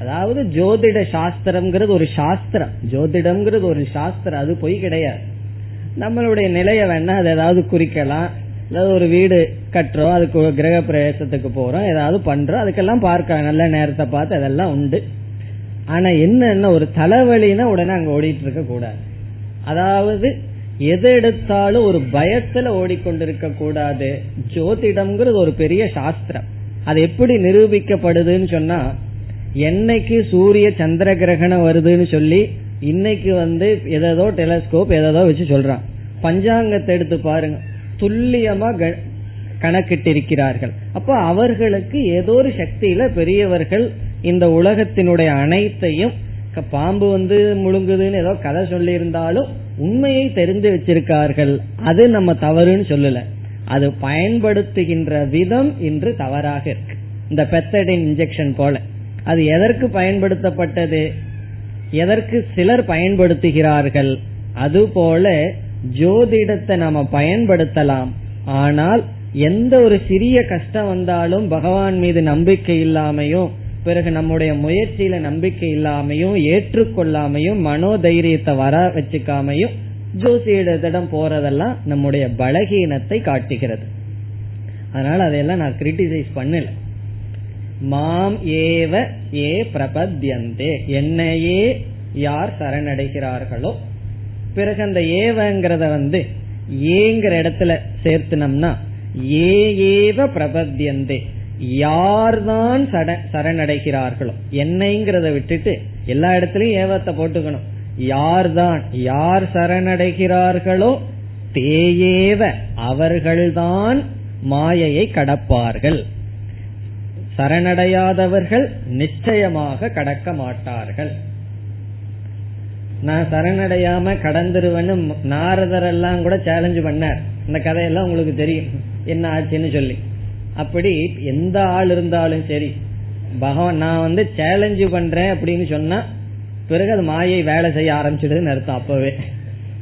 அதாவது ஜோதிட சாஸ்திரம்ங்கிறது ஒரு சாஸ்திரம். ஜோதிடம்ங்கிறது ஒரு சாஸ்திரம். அது பொய் கிடையாது. நம்மளுடைய நிலைய வேணா அது ஏதாவது குறிக்கலாம். ஏதாவது ஒரு வீடு கட்டுறோம் அதுக்கு கிரக பிரவேசத்துக்கு போறோம் ஏதாவது பண்றோம் அதுக்கெல்லாம் பார்க்க நல்ல நேரத்தை பார்த்து அதெல்லாம் உண்டு. ஆனா என்ன ஒரு தலைவலினா உடனே அங்க ஓடிட்டு இருக்க கூடாது. அதாவது எதை எடுத்தாலும் ஒரு பயத்துல ஓடிக்கொண்டிருக்க கூடாது. ஜோதிடம்ங்கிறது ஒரு பெரிய சாஸ்திரம். அது எப்படி நிரூபிக்கப்படுதுன்னு சொன்னா என்னைக்கு சூரிய சந்திர கிரகணம் வருதுன்னு சொல்லி இன்னைக்கு வந்து எதோ டெலஸ்கோப் எதோ வச்சு சொல்றான். பஞ்சாங்கத்தை எடுத்து பாருங்க. துல்லியமா கணக்கிட்டிருக்கிறார்கள். அப்ப அவர்களுக்கு ஏதோ ஒரு சக்தியில பெரியவர்கள் இந்த உலகத்தினுடைய அனைத்தையும் பாம்பு வந்து முழுங்குதுன்னு ஏதோ கதை சொல்லி இருந்தாலும் உண்மையை தெரிந்து வச்சிருக்கார்கள். அது நம்ம தவறுன்னு சொல்லல. அது பயன்படுத்துகின்ற விதம் இன்று தவறாக இருக்கு. இந்த பெத்தடின் இன்ஜெக்ஷன் போல. அது எதற்கு பயன்படுத்தப்பட்டது? எதற்கு சிலர் பயன்படுத்துகிறார்கள்? அதுபோல ஜோதிடத்தை நாம பயன்படுத்தலாம். ஆனால் எந்த ஒரு சிறிய கஷ்டம் வந்தாலும் பகவான் மீது நம்பிக்கை இல்லாமையும் பிறகு நம்முடைய முயற்சியில நம்பிக்கை இல்லாமையும் ஏற்றுக்கொள்ளாமையும் மனோதைரியத்தை வர வச்சுக்காமையும் ஜோசியிடம் போறதெல்லாம் நம்முடைய பலகீனத்தை காட்டுகிறது. அதனால அதையெல்லாம் நான் கிரிட்டிசைஸ் பண்ணல. மாம் ஏவ ஏ பிரபத்யந்தே என்னையே யார் சரணடைகிறார்களோ பிறகு அந்த ஏவங்கிறத வந்து ஏங்கிற இடத்துல சேர்த்துனோம்னா ஏ ஏவ பிரபத்யந்தே யார்தான் சரணடைகிறார்களோ என்னைங்கிறத விட்டுட்டு எல்லா இடத்துலயும் ஏவத்தை போட்டுக்கணும். யார்தான் யார் சரணடைகிறார்களோ தேயேவ அவர்கள்தான் மாயையை கடப்பார்கள். சரணடையாதவர்கள் நிச்சயமாக கடக்க மாட்டார்கள். நான் சரணடையாம கடந்துருவேன்னு நாரதர் எல்லாம் கூட சேலஞ்சு பண்ணார். இந்த கதையெல்லாம் உங்களுக்கு தெரியும். என்ன ஆச்சுன்னு சொல்லி. அப்படி எந்த ஆள் இருந்தாலும் சரி பகவான் நான் வந்து சேலஞ்சு பண்றேன் அப்படின்னு சொன்னா பிறகு அது மாயை வேலை செய்ய ஆரம்பிச்சிடுதுன்னு அர்த்தம் அப்பவே.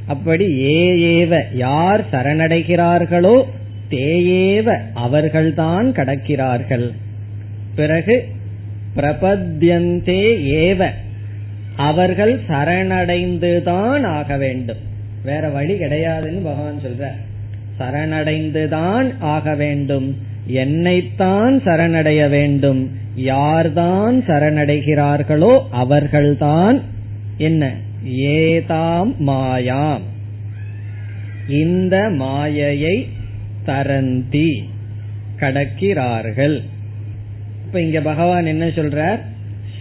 அப்படி ஏ ஏவ யார் சரணடைகிறார்களோ தேயேவ அவர்கள்தான் கடக்கிறார்கள். பிறகு பிரபத்யந்தே ஏவ அவர்கள் சரணடைந்துதான் ஆக வேண்டும். வேற வழி கிடையாதுன்னு பகவான் சொல்ற சரணடைந்துதான் ஆக வேண்டும். என்னைத்தான் சரணடைய வேண்டும். யார்தான் சரணடைகிறார்களோ அவர்கள்தான் என்ன? ஏதாம் மாயாம். இந்த மாயையை தரந்தி கடக்கிறார்கள். இப்ப இங்க பகவான் என்ன சொல்றார்?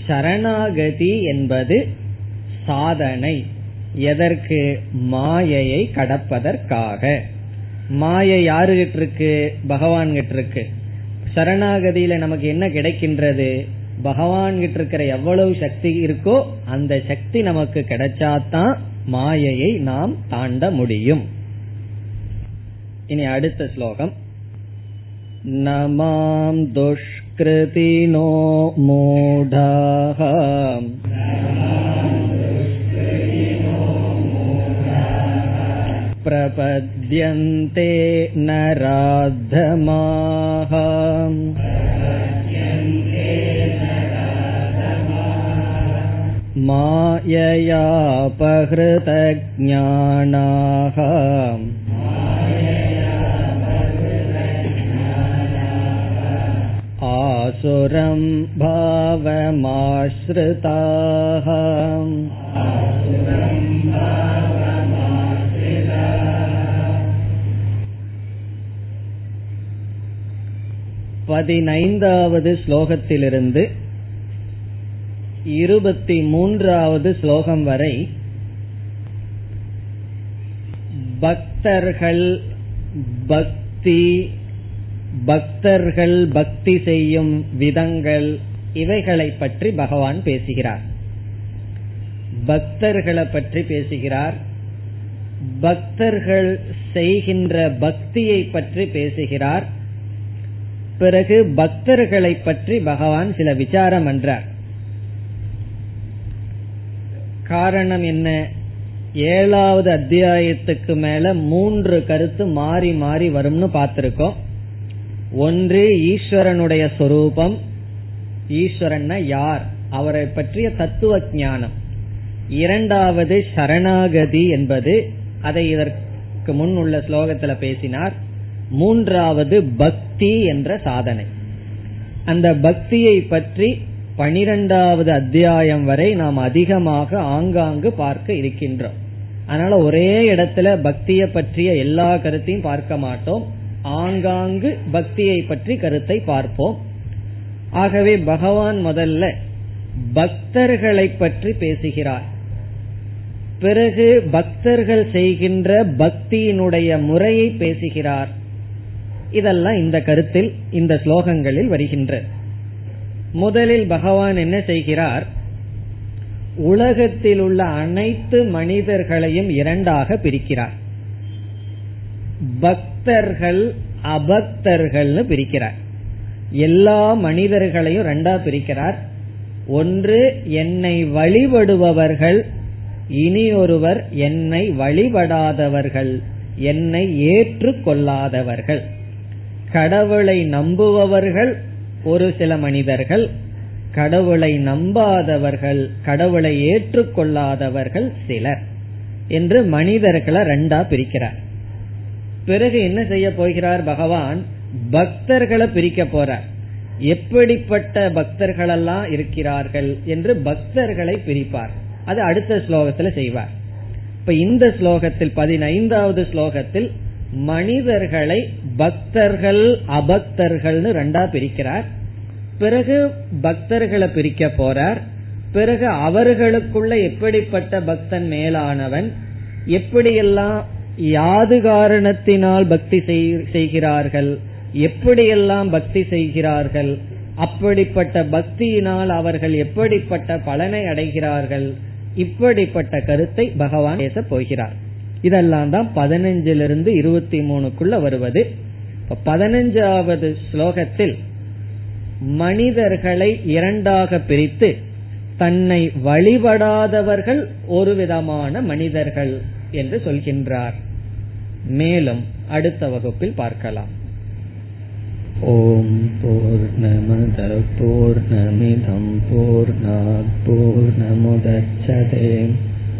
சரணாகதி என்பது சாதனை. எதற்கு? மாயையை கடப்பதற்காக. மாயை யாருகிட்ட இருக்கு பகவான் கிட்ட இருக்கு சரணாகதியில நமக்கு என்ன கிடைக்கின்றது? பகவான் கிட்ட இருக்கிற எவ்வளவு சக்தி இருக்கோ அந்த சக்தி நமக்கு கிடைச்சாதான் மாயையை நாம் தாண்ட முடியும். இனி அடுத்த ஸ்லோகம். நமாம் துஷ்கிருதினோ மூடாக प्रपद्यन्ते नराधमाः माययापहृतज्ञानाः आसुरं भावमाश्रिताः பதினைந்தாவது ஸ்லோகத்திலிருந்து இருபத்தி மூன்றாவது ஸ்லோகம் வரை பக்தர்கள் பக்தி பக்தர்கள் பக்தி செய்யும் விதங்கள் இவைகளை பற்றி பகவான் பேசுகிறார். பக்தர்களை பற்றி பேசுகிறார். பக்தர்கள் செய்கின்ற பக்தியை பற்றி பேசுகிறார். பிறகு பக்தர்களை பற்றி பகவான் சில விசாரம் என்றார் காரணம் என்ன? ஏழாவது அத்தியாயத்துக்கு மேல மூன்று கருத்து மாறி மாறி வரும்னு பார்த்திருக்கோம். ஒன்று ஈஸ்வரனுடைய சொரூபம். ஈஸ்வரன் யார்? அவரை பற்றிய தத்துவ ஞானம். இரண்டாவது சரணாகதி என்பது அதை இதற்கு முன் உள்ள ஸ்லோகத்துல பேசினார். மூன்றாவது பக்தி என்ற சாதனை. அந்த பக்தியை பற்றி பனிரெண்டாவது அத்தியாயம் வரை நாம் அதிகமாக ஆங்காங்கு பார்க்க இருக்கின்றோம். அதனால ஒரே இடத்துல பக்தியை பற்றிய எல்லா கருத்தையும் பார்க்க மாட்டோம். ஆங்காங்கு பக்தியை பற்றி கருத்தை பார்ப்போம். ஆகவே பகவான் முதல்ல பக்தர்களை பற்றி பேசுகிறார். பிறகு பக்தர்கள் செய்கின்ற பக்தியினுடைய முறையை பேசுகிறார். இதெல்லாம் இந்த கருத்தில் இந்த ஸ்லோகங்களில் வருகின்ற. முதலில் பகவான் என்ன செய்கிறார்? உலகத்தில் உள்ள அனைத்து மனிதர்களையும் இரண்டாக பிரிக்கிறார். பக்தர்கள் அபக்தர்கள்னு பிரிக்கிறார். எல்லா மனிதர்களையும் ரெண்டா பிரிக்கிறார். ஒன்று என்னை வழிபடுபவர்கள் இனியொருவர் என்னை வழிபடாதவர்கள் என்னை ஏற்றுக்கொள்ளாதவர்கள். கடவுளை நம்புபவர்கள் ஒரு சில மனிதர்கள் கடவுளை நம்பாதவர்கள் கடவுளை ஏற்றுக்கொள்ளாதவர்கள் சிலர் என்று மனிதர்களை ரெண்டா பிரிக்கிறார். பிறகு என்ன செய்ய போகிறார் பகவான்? பக்தர்களை பிரிக்க போறார். எப்படிப்பட்ட பக்தர்களெல்லாம் இருக்கிறார்கள் என்று பக்தர்களை பிரிப்பார். அது அடுத்த ஸ்லோகத்துல செய்வார். இப்ப இந்த ஸ்லோகத்தில் பதினைந்தாவது ஸ்லோகத்தில் மனிதர்களை பக்தர்கள் அபக்தர்கள்னு ரெண்டா பிரிக்கிறார். பிறகு பக்தர்களை பிரிக்க போறார். பிறகு அவர்களுக்குள்ள எப்படிப்பட்ட பக்தன் மேலானவன் எப்படியெல்லாம் யாது காரணத்தினால் பக்தி செய்கிறார்கள் எப்படியெல்லாம் பக்தி செய்கிறார்கள் அப்படிப்பட்ட பக்தியினால் அவர்கள் எப்படிப்பட்ட பலனை அடைகிறார்கள் இப்படிப்பட்ட கருத்தை பகவான் பேச போகிறார். இதெல்லாம் தான் பதினஞ்சிலிருந்து இருபத்தி மூணுக்குள்ள வருவது. பதினஞ்சாவது ஸ்லோகத்தில் மனிதர்களை இரண்டாக பிரித்து தன்னை வழிபடாதவர்கள் ஒரு விதமான மனிதர்கள் என்று சொல்கின்றார். மேலும் அடுத்த வகுப்பில் பார்க்கலாம். ஓம் போர் நமத போர்